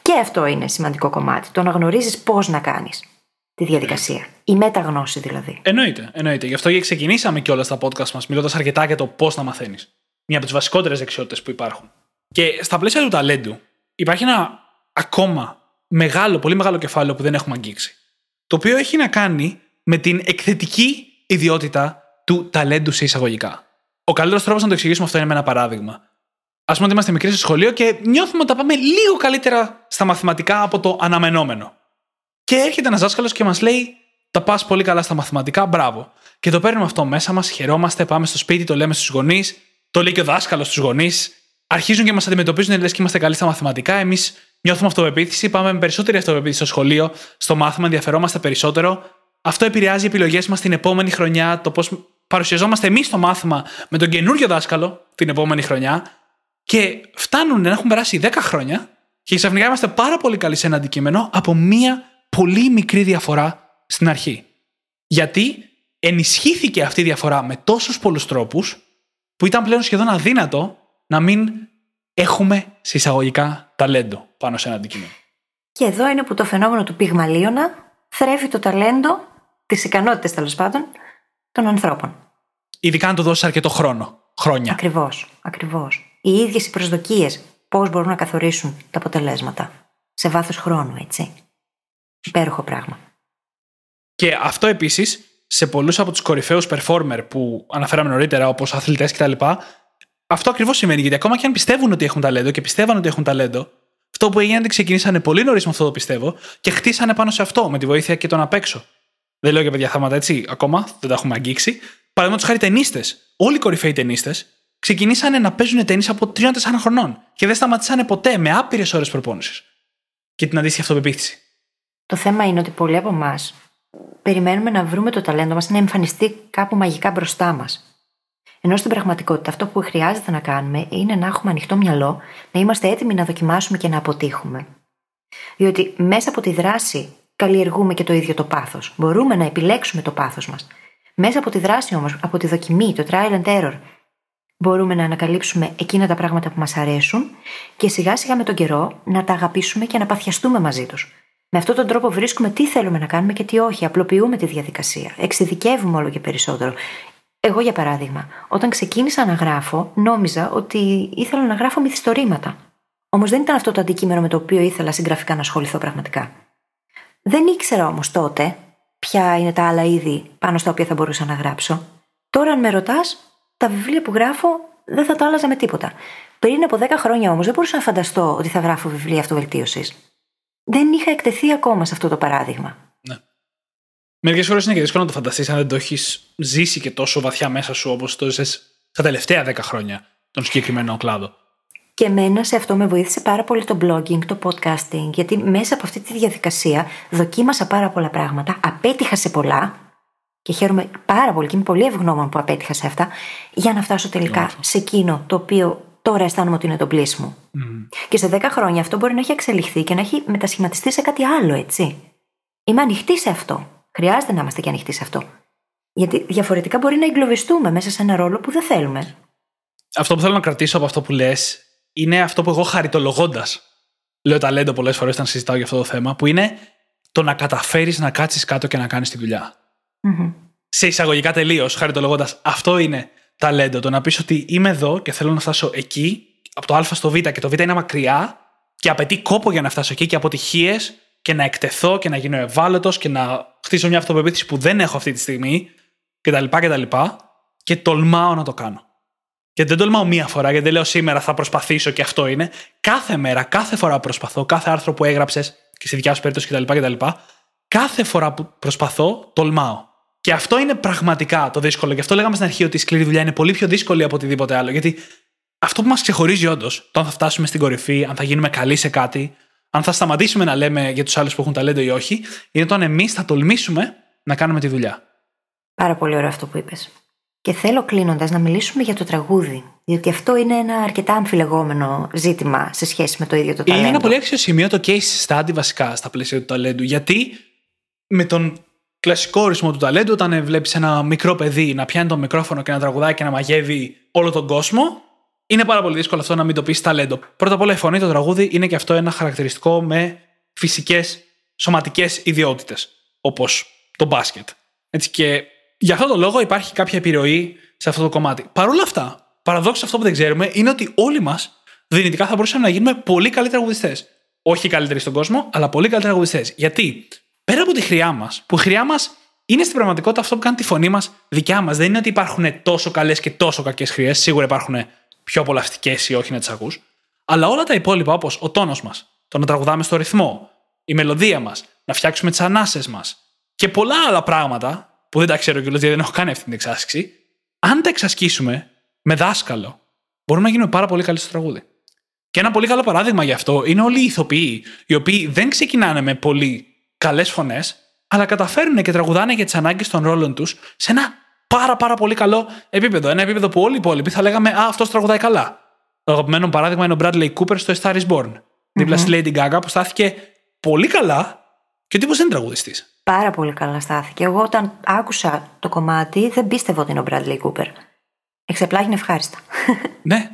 Και αυτό είναι σημαντικό κομμάτι. Το να γνωρίζεις πώς να κάνεις τη διαδικασία. Η μεταγνώση δηλαδή. Εννοείται, εννοείται. Γι' αυτό και ξεκινήσαμε και όλα στα podcast μας, μιλώντας αρκετά για το πώς να μαθαίνεις. Μια από τις βασικότερες δεξιότητες που υπάρχουν. Και στα πλαίσια του ταλέντου, υπάρχει ένα ακόμα μεγάλο, πολύ μεγάλο κεφάλαιο που δεν έχουμε αγγίξει. Το οποίο έχει να κάνει με την εκθετική ιδιότητα του ταλέντου σε εισαγωγικά. Ο καλύτερος τρόπος να το εξηγήσουμε αυτό είναι με ένα παράδειγμα. Α πούμε ότι είμαστε μικροί στο σχολείο και νιώθουμε ότι τα πάμε λίγο καλύτερα στα μαθηματικά από το αναμενόμενο. Και έρχεται ένας δάσκαλος και μας λέει: Τα πας πολύ καλά στα μαθηματικά, μπράβο. Και το παίρνουμε αυτό μέσα μας, χαιρόμαστε, πάμε στο σπίτι, το λέμε στους γονείς, το λέει και ο δάσκαλος στους γονείς. Αρχίζουν και μας αντιμετωπίζουν λες και είμαστε καλοί στα μαθηματικά. Εμείς νιώθουμε αυτοπεποίθηση, πάμε με περισσότερη αυτοπεποίθηση στο σχολείο, στο μάθημα, ενδιαφερόμαστε περισσότερο. Αυτό επηρεάζει οι επιλογές μας την επόμενη χρονιά, το πώς παρουσιαζόμαστε εμείς στο μάθημα με τον καινούριο δάσκαλο την επόμενη χρονιά. Και φτάνουν να έχουν περάσει 10 χρόνια και ξαφνικά είμαστε πάρα πολύ καλοί σε ένα αντικείμενο από μία πολύ μικρή διαφορά στην αρχή. Γιατί ενισχύθηκε αυτή η διαφορά με τόσους πολλούς τρόπους που ήταν πλέον σχεδόν αδύνατο να μην έχουμε συσσαγωγικά ταλέντο πάνω σε ένα αντικείμενο. Και εδώ είναι που το φαινόμενο του πυγμαλίωνα θρέφει το ταλέντο, τις ικανότητες τέλος πάντων, των ανθρώπων. Ειδικά αν το δώσεις αρκετό χρόνο. Χρόνια. Ακριβώς. Ακριβώς. Οι ίδιες οι προσδοκίες πώς μπορούν να καθορίσουν τα αποτελέσματα. Σε βάθος χρόνου, έτσι. Υπέροχο πράγμα. Και αυτό επίσης σε πολλούς από τους κορυφαίους performer που αναφέραμε νωρίτερα, όπως αθλητές κτλ., αυτό ακριβώς σημαίνει. Γιατί ακόμα και αν πιστεύουν ότι έχουν ταλέντο και πιστεύαν ότι έχουν ταλέντο, αυτό που έγινε είναι ότι ξεκινήσανε πολύ νωρίς με αυτό το πιστεύω και χτίσανε πάνω σε αυτό με τη βοήθεια και τον απ' έξω. Δεν λέω για παιδιά θάματα έτσι ακόμα, δεν τα έχουμε αγγίξει. Παραδείγματος χάρη ταινίστε. Όλοι οι κορυφαίοι ταινίστε ξεκινήσανε να παίζουν ταινίε από 3-4 χρονών και δεν σταματήσανε ποτέ με άπειρες ώρες προπόνησης. Και την αντίστοιχη αυτοπεποίθηση. Το θέμα είναι ότι πολλοί από εμάς περιμένουμε να βρούμε το ταλέντο μας να εμφανιστεί κάπου μαγικά μπροστά μας. Ενώ στην πραγματικότητα αυτό που χρειάζεται να κάνουμε είναι να έχουμε ανοιχτό μυαλό, να είμαστε έτοιμοι να δοκιμάσουμε και να αποτύχουμε. Διότι μέσα από τη δράση καλλιεργούμε και το ίδιο το πάθος. Μπορούμε να επιλέξουμε το πάθος μας. Μέσα από τη δράση όμως, από τη δοκιμή, το trial and error, μπορούμε να ανακαλύψουμε εκείνα τα πράγματα που μας αρέσουν και σιγά σιγά με τον καιρό να τα αγαπήσουμε και να παθιαστούμε μαζί τους. Με αυτόν τον τρόπο βρίσκουμε τι θέλουμε να κάνουμε και τι όχι. Απλοποιούμε τη διαδικασία. Εξειδικεύουμε όλο και περισσότερο. Εγώ, για παράδειγμα, όταν ξεκίνησα να γράφω, νόμιζα ότι ήθελα να γράφω μυθιστορήματα. Όμως δεν ήταν αυτό το αντικείμενο με το οποίο ήθελα συγγραφικά να ασχοληθώ πραγματικά. Δεν ήξερα όμως τότε ποια είναι τα άλλα είδη πάνω στα οποία θα μπορούσα να γράψω. Τώρα, αν με ρωτάς, τα βιβλία που γράφω δεν θα τα άλλαζα με τίποτα. Πριν από 10 χρόνια όμως δεν μπορούσα να φανταστώ ότι θα γράφω βιβλία αυτοβελτίωσης. Δεν είχα εκτεθεί ακόμα σε αυτό το παράδειγμα. Ναι. Μερικές φορές είναι και δύσκολο να το φανταστείς αν δεν το έχεις ζήσει και τόσο βαθιά μέσα σου όπως το ζεις τα τελευταία 10 χρόνια τον συγκεκριμένο κλάδο. Και εμένα σε αυτό με βοήθησε πάρα πολύ το blogging, το podcasting, γιατί μέσα από αυτή τη διαδικασία δοκίμασα πάρα πολλά πράγματα, απέτυχα σε πολλά και χαίρομαι πάρα πολύ και είμαι πολύ ευγνώμων που απέτυχα σε αυτά, για να φτάσω τελικά σε εκείνο το οποίο τώρα αισθάνομαι ότι είναι το bliss μου. Και σε 10 χρόνια αυτό μπορεί να έχει εξελιχθεί και να έχει μετασχηματιστεί σε κάτι άλλο, έτσι. Είμαι ανοιχτή σε αυτό. Χρειάζεται να είμαστε και ανοιχτοί σε αυτό. Γιατί διαφορετικά μπορεί να εγκλωβιστούμε μέσα σε ένα ρόλο που δεν θέλουμε. Αυτό που θέλω να κρατήσω από αυτό που λες είναι αυτό που εγώ χαριτολογώντας λέω ταλέντο πολλές φορές όταν συζητάω για αυτό το θέμα, που είναι το να καταφέρεις να κάτσεις κάτω και να κάνεις τη δουλειά. Mm-hmm. Σε εισαγωγικά τελείως, χαριτολογώντας, αυτό είναι ταλέντο. Το να πεις ότι είμαι εδώ και θέλω να φτάσω εκεί, από το Α στο Β και το Β είναι μακριά και απαιτεί κόπο για να φτάσω εκεί και αποτυχίες και να εκτεθώ και να γίνω ευάλωτος και να χτίσω μια αυτοπεποίθηση που δεν έχω αυτή τη στιγμή κτλ. κτλ. Και τολμάω να το κάνω. Και δεν τολμάω μία φορά, γιατί δεν λέω σήμερα θα προσπαθήσω και αυτό είναι. Κάθε μέρα, κάθε φορά που προσπαθώ, κάθε άρθρο που έγραψες και στη δικιά σου περίπτωση κτλ. κτλ. Κάθε φορά που προσπαθώ, τολμάω. Και αυτό είναι πραγματικά το δύσκολο. Γι' αυτό λέγαμε στην αρχή ότι η σκληρή δουλειά είναι πολύ πιο δύσκολη από οτιδήποτε άλλο. Γιατί αυτό που μας ξεχωρίζει όντως, το αν θα φτάσουμε στην κορυφή, αν θα γίνουμε καλοί σε κάτι, αν θα σταματήσουμε να λέμε για τους άλλους που έχουν ταλέντο ή όχι, είναι το αν εμείς θα τολμήσουμε να κάνουμε τη δουλειά. Πάρα πολύ ωραίο αυτό που είπες. Και θέλω κλείνοντας να μιλήσουμε για το τραγούδι. Διότι αυτό είναι ένα αρκετά αμφιλεγόμενο ζήτημα σε σχέση με το ίδιο το ταλέντο. Είναι ένα πολύ άξιο σημείο το case study βασικά στα πλαίσια του ταλέντου. Γιατί με τον κλασικό ορισμό του ταλέντου, όταν βλέπεις ένα μικρό παιδί να πιάνει το μικρόφωνο και να τραγουδάει και να μαγεύει όλο τον κόσμο, είναι πάρα πολύ δύσκολο αυτό να μην το πεις ταλέντο. Πρώτα απ' όλα, η φωνή, το τραγούδι είναι και αυτό ένα χαρακτηριστικό με φυσικές σωματικές ιδιότητες, όπως το μπάσκετ. Έτσι και για αυτόν τον λόγο υπάρχει κάποια επιρροή σε αυτό το κομμάτι. Παρ' όλα αυτά, παραδόξως αυτό που δεν ξέρουμε είναι ότι όλοι μας δυνητικά θα μπορούσαμε να γίνουμε πολύ καλοί τραγουδιστές. Όχι καλύτεροι στον κόσμο, αλλά πολύ καλοί τραγουδιστές. Γιατί πέρα από τη χρειά μας, που η χρειά μας είναι στην πραγματικότητα αυτό που κάνει τη φωνή μας δικιά μας. Δεν είναι ότι υπάρχουν τόσο καλές και τόσο κακές χρειές. Σίγουρα υπάρχουν πιο απολαυστικές ή όχι να τις ακούς. Αλλά όλα τα υπόλοιπα, όπως ο τόνος μας, το να τραγουδάμε στο ρυθμό, η μελωδία μας, να φτιάξουμε τις ανάσες μας και πολλά άλλα πράγματα που δεν τα ξέρω κιόλας γιατί δεν έχω κάνει αυτή την εξάσκηση, αν τα εξασκήσουμε με δάσκαλο, μπορούμε να γίνουμε πάρα πολύ καλοί στο τραγούδι. Και ένα πολύ καλό παράδειγμα γι' αυτό είναι όλοι οι ηθοποιοί, οι οποίοι δεν ξεκινάνε με πολύ καλές φωνές, αλλά καταφέρουν και τραγουδάνε για τις ανάγκες των ρόλων τους σε ένα πάρα πάρα πολύ καλό επίπεδο. Ένα επίπεδο που όλοι οι υπόλοιποι θα λέγαμε Α, αυτός τραγουδάει καλά. Το αγαπημένο παράδειγμα είναι ο Bradley Cooper στο Star is Born. Δίπλα στη Lady Gaga που στάθηκε πολύ καλά και ο τύπος δεν είναι τραγουδιστής. Πάρα πολύ καλά στάθηκε. Εγώ όταν άκουσα το κομμάτι δεν πίστευα ότι είναι ο Bradley Cooper. Εξεπλάγινε ευχάριστα. [LAUGHS] ναι.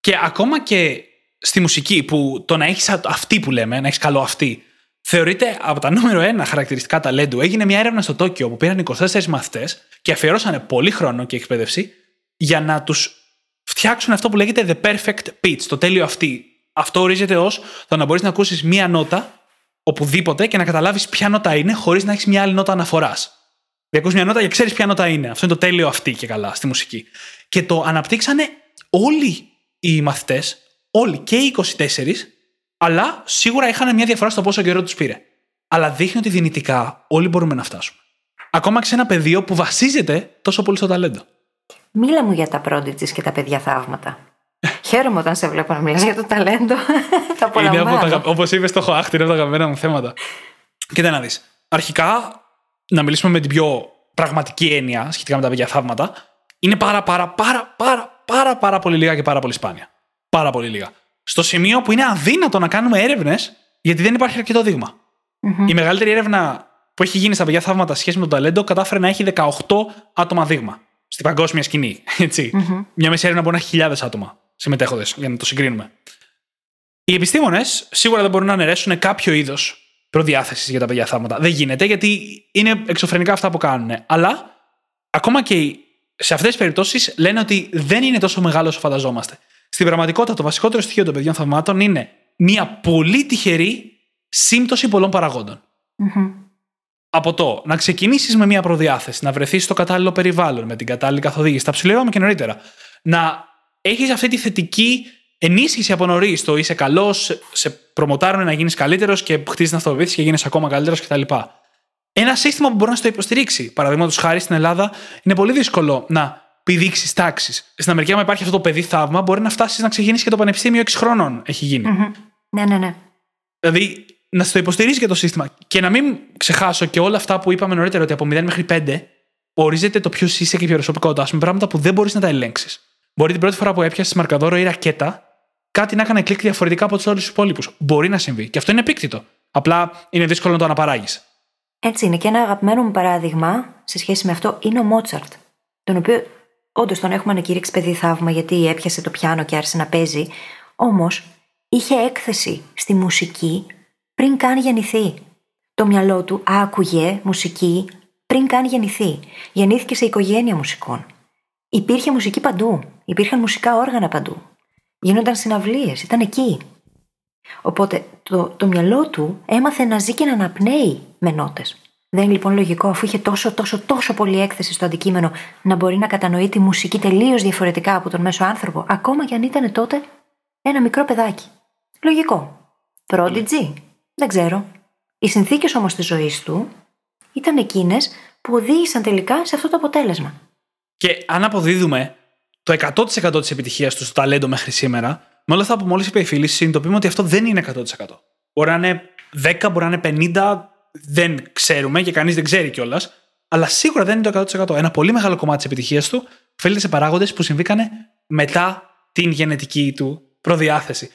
Και ακόμα και στη μουσική που το να έχεις αυτή που λέμε, να έχεις καλό αυτή, θεωρείται από τα νούμερο ένα χαρακτηριστικά ταλέντου. Έγινε μια έρευνα στο Τόκιο που πήραν 24 μαθητές και αφιερώσανε πολύ χρόνο και εκπαίδευση για να τους φτιάξουν αυτό που λέγεται the perfect pitch, το τέλειο αυτή. Αυτό ορίζεται ως το να μπορείς να ακούσεις μία νότα οπουδήποτε και να καταλάβεις ποια νότα είναι χωρίς να έχεις μια άλλη νότα αναφοράς. Δηλαδή, μια νότα και ξέρεις ποια νότα είναι. Αυτό είναι το τέλειο αυτή και καλά στη μουσική. Και το αναπτύξανε όλοι οι μαθητές, όλοι και οι 24, αλλά σίγουρα είχαν μια διαφορά στο πόσο καιρό τους πήρε. Αλλά δείχνει ότι δυνητικά όλοι μπορούμε να φτάσουμε. Ακόμα και σε ένα πεδίο που βασίζεται τόσο πολύ στο ταλέντο. Μίλα μου για τα prodigies και τα παιδιά θαύματα. Χαίρομαι όταν σε βλέπω να μιλάς για το ταλέντο. [LAUGHS] Θα απολαμβάνω. Όπως είπες, το έχω άχτη, είναι από τα αγαπημένα μου θέματα. Κοίτα να δεις. Αρχικά, να μιλήσουμε με την πιο πραγματική έννοια σχετικά με τα παιδιά θαύματα. είναι πάρα, πάρα, πάρα, πάρα, πάρα, πάρα πολύ λίγα και πάρα πολύ σπάνια. Πάρα πολύ λίγα. Στο σημείο που είναι αδύνατο να κάνουμε έρευνες γιατί δεν υπάρχει αρκετό δείγμα. Η μεγαλύτερη έρευνα που έχει γίνει στα παιδιά θαύματα σχέση με το ταλέντο κατάφερε να έχει 18 άτομα δείγμα στην παγκόσμια σκηνή. [LAUGHS] Μια μέση έρευνα μπορεί να έχει χιλιάδες άτομα συμμετέχοντες, για να το συγκρίνουμε. Οι επιστήμονες σίγουρα δεν μπορούν να αναιρέσουν κάποιο είδος προδιάθεσης για τα παιδιά θαύματα. Δεν γίνεται γιατί είναι εξωφρενικά αυτά που κάνουν. Αλλά ακόμα και σε αυτές τις περιπτώσεις λένε ότι δεν είναι τόσο μεγάλο όσο φανταζόμαστε. Στην πραγματικότητα, το βασικότερο στοιχείο των παιδιών θαυμάτων είναι μια πολύ τυχερή σύμπτωση πολλών Από το να ξεκινήσεις με μια προδιάθεση, να βρεθείς στο κατάλληλο περιβάλλον, με την κατάλληλη καθοδήγηση, τα ψηλεύαμε και νωρίτερα. Να έχεις αυτή τη θετική ενίσχυση από νωρίς. Το είσαι καλός, σε προμοτάρουν να γίνεις καλύτερος και χτίζεις την αυτοπεποίθηση και γίνει ακόμα καλύτερος κτλ. Ένα σύστημα που μπορεί να στο υποστηρίξει. Παραδείγματος χάρη στην Ελλάδα, είναι πολύ δύσκολο να πηδήξεις τάξεις. Στην Αμερική, αν υπάρχει αυτό το παιδί θαύμα, μπορεί να φτάσεις να ξεκινήσεις και το πανεπιστήμιο 6 χρόνων έχει γίνει. Ναι, ναι, ναι. Δηλαδή, να στο υποστηρίζει και το σύστημα. Και να μην ξεχάσω και όλα αυτά που είπαμε νωρίτερα, ότι από 0 μέχρι 5 ορίζεται το ποιος είσαι και η προσωπικότητά σου με πράγματα που δεν μπορείς να τα ελέγξεις. Μπορεί την πρώτη φορά που έπιασες μαρκαδόρο ή ρακέτα, κάτι να έκανε κλικ διαφορετικά από τους όλου τους υπόλοιπους. Μπορεί να συμβεί. Και αυτό είναι επίκτητο. Απλά είναι δύσκολο να το αναπαράγεις. Έτσι είναι. Και ένα αγαπημένο μου παράδειγμα σε σχέση με αυτό είναι ο Μότσαρτ. Τον οποίο όντως τον έχουμε ανακηρύξει παιδί θαύμα γιατί έπιασε το πιάνο και άρχισε να παίζει. Όμως είχε έκθεση στη μουσική πριν καν γεννηθεί. Το μυαλό του άκουγε μουσική πριν καν γεννηθεί. Γεννήθηκε σε οικογένεια μουσικών. Υπήρχε μουσική παντού. Υπήρχαν μουσικά όργανα παντού. Γίνονταν συναυλίες, ήταν εκεί. Οπότε το, το μυαλό του έμαθε να ζει και να αναπνέει με νότες. Δεν είναι λοιπόν λογικό, αφού είχε τόσο, τόσο, τόσο πολύ έκθεση στο αντικείμενο, να μπορεί να κατανοεί τη μουσική τελείως διαφορετικά από τον μέσο άνθρωπο, ακόμα και αν ήταν τότε ένα μικρό παιδάκι. Λογικό. Prodigy. Δεν ξέρω. Οι συνθήκες όμως της ζωής του ήταν εκείνες που οδήγησαν τελικά σε αυτό το αποτέλεσμα. Και αν αποδίδουμε το 100% της επιτυχίας του στο ταλέντο μέχρι σήμερα, με όλα αυτά που μόλις είπε η φίλη, συνειδητοποιούμε ότι αυτό δεν είναι 100%. Μπορεί να είναι 10, μπορεί να είναι 50, δεν ξέρουμε και κανείς δεν ξέρει κιόλας. Αλλά σίγουρα δεν είναι το 100%. Ένα πολύ μεγάλο κομμάτι της επιτυχίας του οφείλεται σε παράγοντες που συμβήκανε μετά την γενετική του προδιάθεση.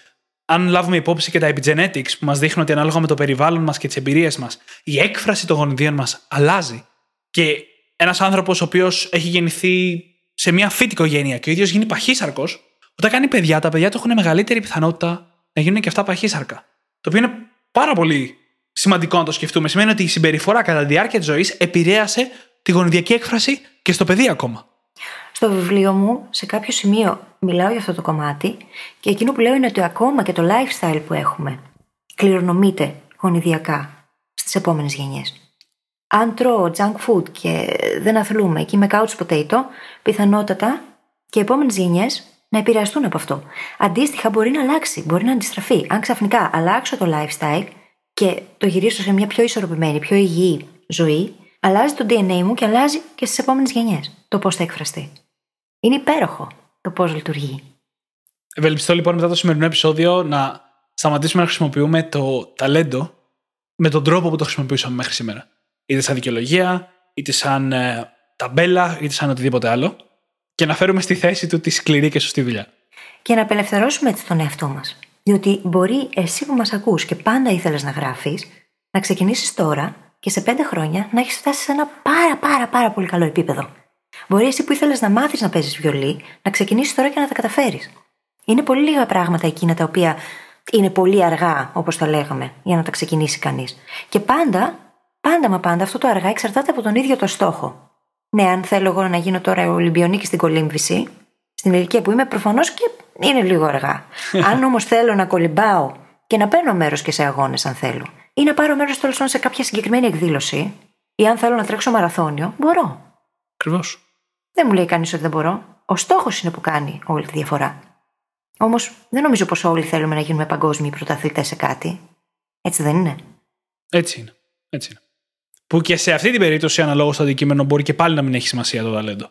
Αν λάβουμε υπόψη και τα epigenetics που μας δείχνουν ότι ανάλογα με το περιβάλλον μας και τις εμπειρίες μας, η έκφραση των γονιδίων μας αλλάζει. Και ένας άνθρωπος ο οποίος έχει γεννηθεί σε μια φύτη οικογένεια και ο ίδιος γίνει παχύσαρκος, όταν κάνει παιδιά, τα παιδιά του έχουν μεγαλύτερη πιθανότητα να γίνουν και αυτά παχύσαρκα. Το οποίο είναι πάρα πολύ σημαντικό να το σκεφτούμε. Σημαίνει ότι η συμπεριφορά κατά τη διάρκεια της ζωής επηρέασε τη γονιδιακή έκφραση και στο παιδί ακόμα. Στο βιβλίο μου, σε κάποιο σημείο, μιλάω για αυτό το κομμάτι και εκείνο που λέω είναι ότι ακόμα και το lifestyle που έχουμε κληρονομείται γονιδιακά στις επόμενες γενιές αν τρώω junk food και δεν αθλούμε εκεί με couch potato, πιθανότατα και οι επόμενες γενιές να επηρεαστούν από αυτό. Αντίστοιχα, μπορεί να αλλάξει, μπορεί να αντιστραφεί. Αν ξαφνικά αλλάξω το lifestyle και το γυρίσω σε μια πιο ισορροπημένη, πιο υγιή ζωή, αλλάζει το DNA μου και αλλάζει και στις επόμενες γενιές το πώς θα εκφραστεί. Είναι υπέροχο το πώς λειτουργεί. Ευελπιστώ λοιπόν μετά το σημερινό επεισόδιο να σταματήσουμε να χρησιμοποιούμε το ταλέντο με τον τρόπο που το χρησιμοποιούσαμε μέχρι σήμερα είτε σαν δικαιολογία, είτε σαν ε, ταμπέλα, είτε σαν οτιδήποτε άλλο, και να φέρουμε στη θέση του τη σκληρή και σωστή δουλειά. Και να απελευθερώσουμε έτσι τον εαυτό μας. Διότι μπορεί εσύ που μας ακούς και πάντα ήθελες να γράφεις, να ξεκινήσεις τώρα και σε πέντε χρόνια να έχεις φτάσει σε ένα πάρα πάρα πάρα πολύ καλό επίπεδο. Μπορεί εσύ που ήθελες να μάθεις να παίζεις βιολί, να ξεκινήσεις τώρα και να τα καταφέρεις. Είναι πολύ λίγα πράγματα εκείνα τα οποία είναι πολύ αργά, όπως τα λέγαμε, για να τα ξεκινήσει κανείς. Και πάντα Πάντα μα πάντα αυτό το αργά εξαρτάται από τον ίδιο το στόχο. Ναι, αν θέλω εγώ να γίνω τώρα Ολυμπιονίκη στην κολύμβηση, στην ηλικία που είμαι, προφανώς και είναι λίγο αργά. [LAUGHS] αν όμως θέλω να κολυμπάω και να παίρνω μέρος και σε αγώνες, αν θέλω, ή να πάρω μέρος τέλος σε κάποια συγκεκριμένη εκδήλωση, ή αν θέλω να τρέξω μαραθώνιο, μπορώ. Ακριβώς. Δεν μου λέει κανείς ότι δεν μπορώ. Ο στόχος είναι που κάνει όλη τη διαφορά. Όμως δεν νομίζω πως όλοι θέλουμε να γίνουμε παγκόσμιοι πρωταθλητές σε κάτι. Έτσι δεν είναι. Έτσι είναι. Έτσι είναι. Που και σε αυτή την περίπτωση, αναλόγως στο αντικείμενο, μπορεί και πάλι να μην έχει σημασία το ταλέντο.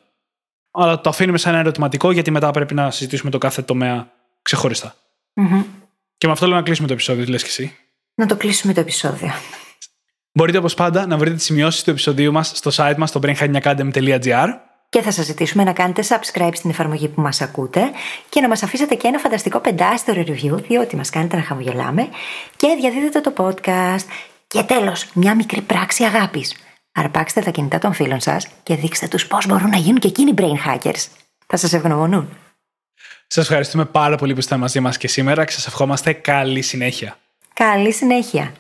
Αλλά το αφήνουμε σαν ένα ερωτηματικό, γιατί μετά πρέπει να συζητήσουμε το κάθε τομέα ξεχωριστά. Mm-hmm. Και με αυτό λέω να κλείσουμε το επεισόδιο, τι λες και εσύ. Να το κλείσουμε το επεισόδιο. Μπορείτε όπως πάντα να βρείτε τις σημειώσεις του επεισοδίου μας στο site μας στο brainhackingacademy.gr Και θα σας ζητήσουμε να κάνετε subscribe στην εφαρμογή που μας ακούτε και να μας αφήσετε και ένα φανταστικό πεντάστερο review, διότι μας κάνετε να χαμογελάμε και διαδίδετε το podcast. Και τέλος, μια μικρή πράξη αγάπης. Αρπάξτε τα κινητά των φίλων σας και δείξτε τους πώς μπορούν να γίνουν και εκείνοι brain hackers. Θα σας ευγνωμονούν. Σας ευχαριστούμε πάρα πολύ που είστε μαζί μας και σήμερα και σας ευχόμαστε καλή συνέχεια. Καλή συνέχεια.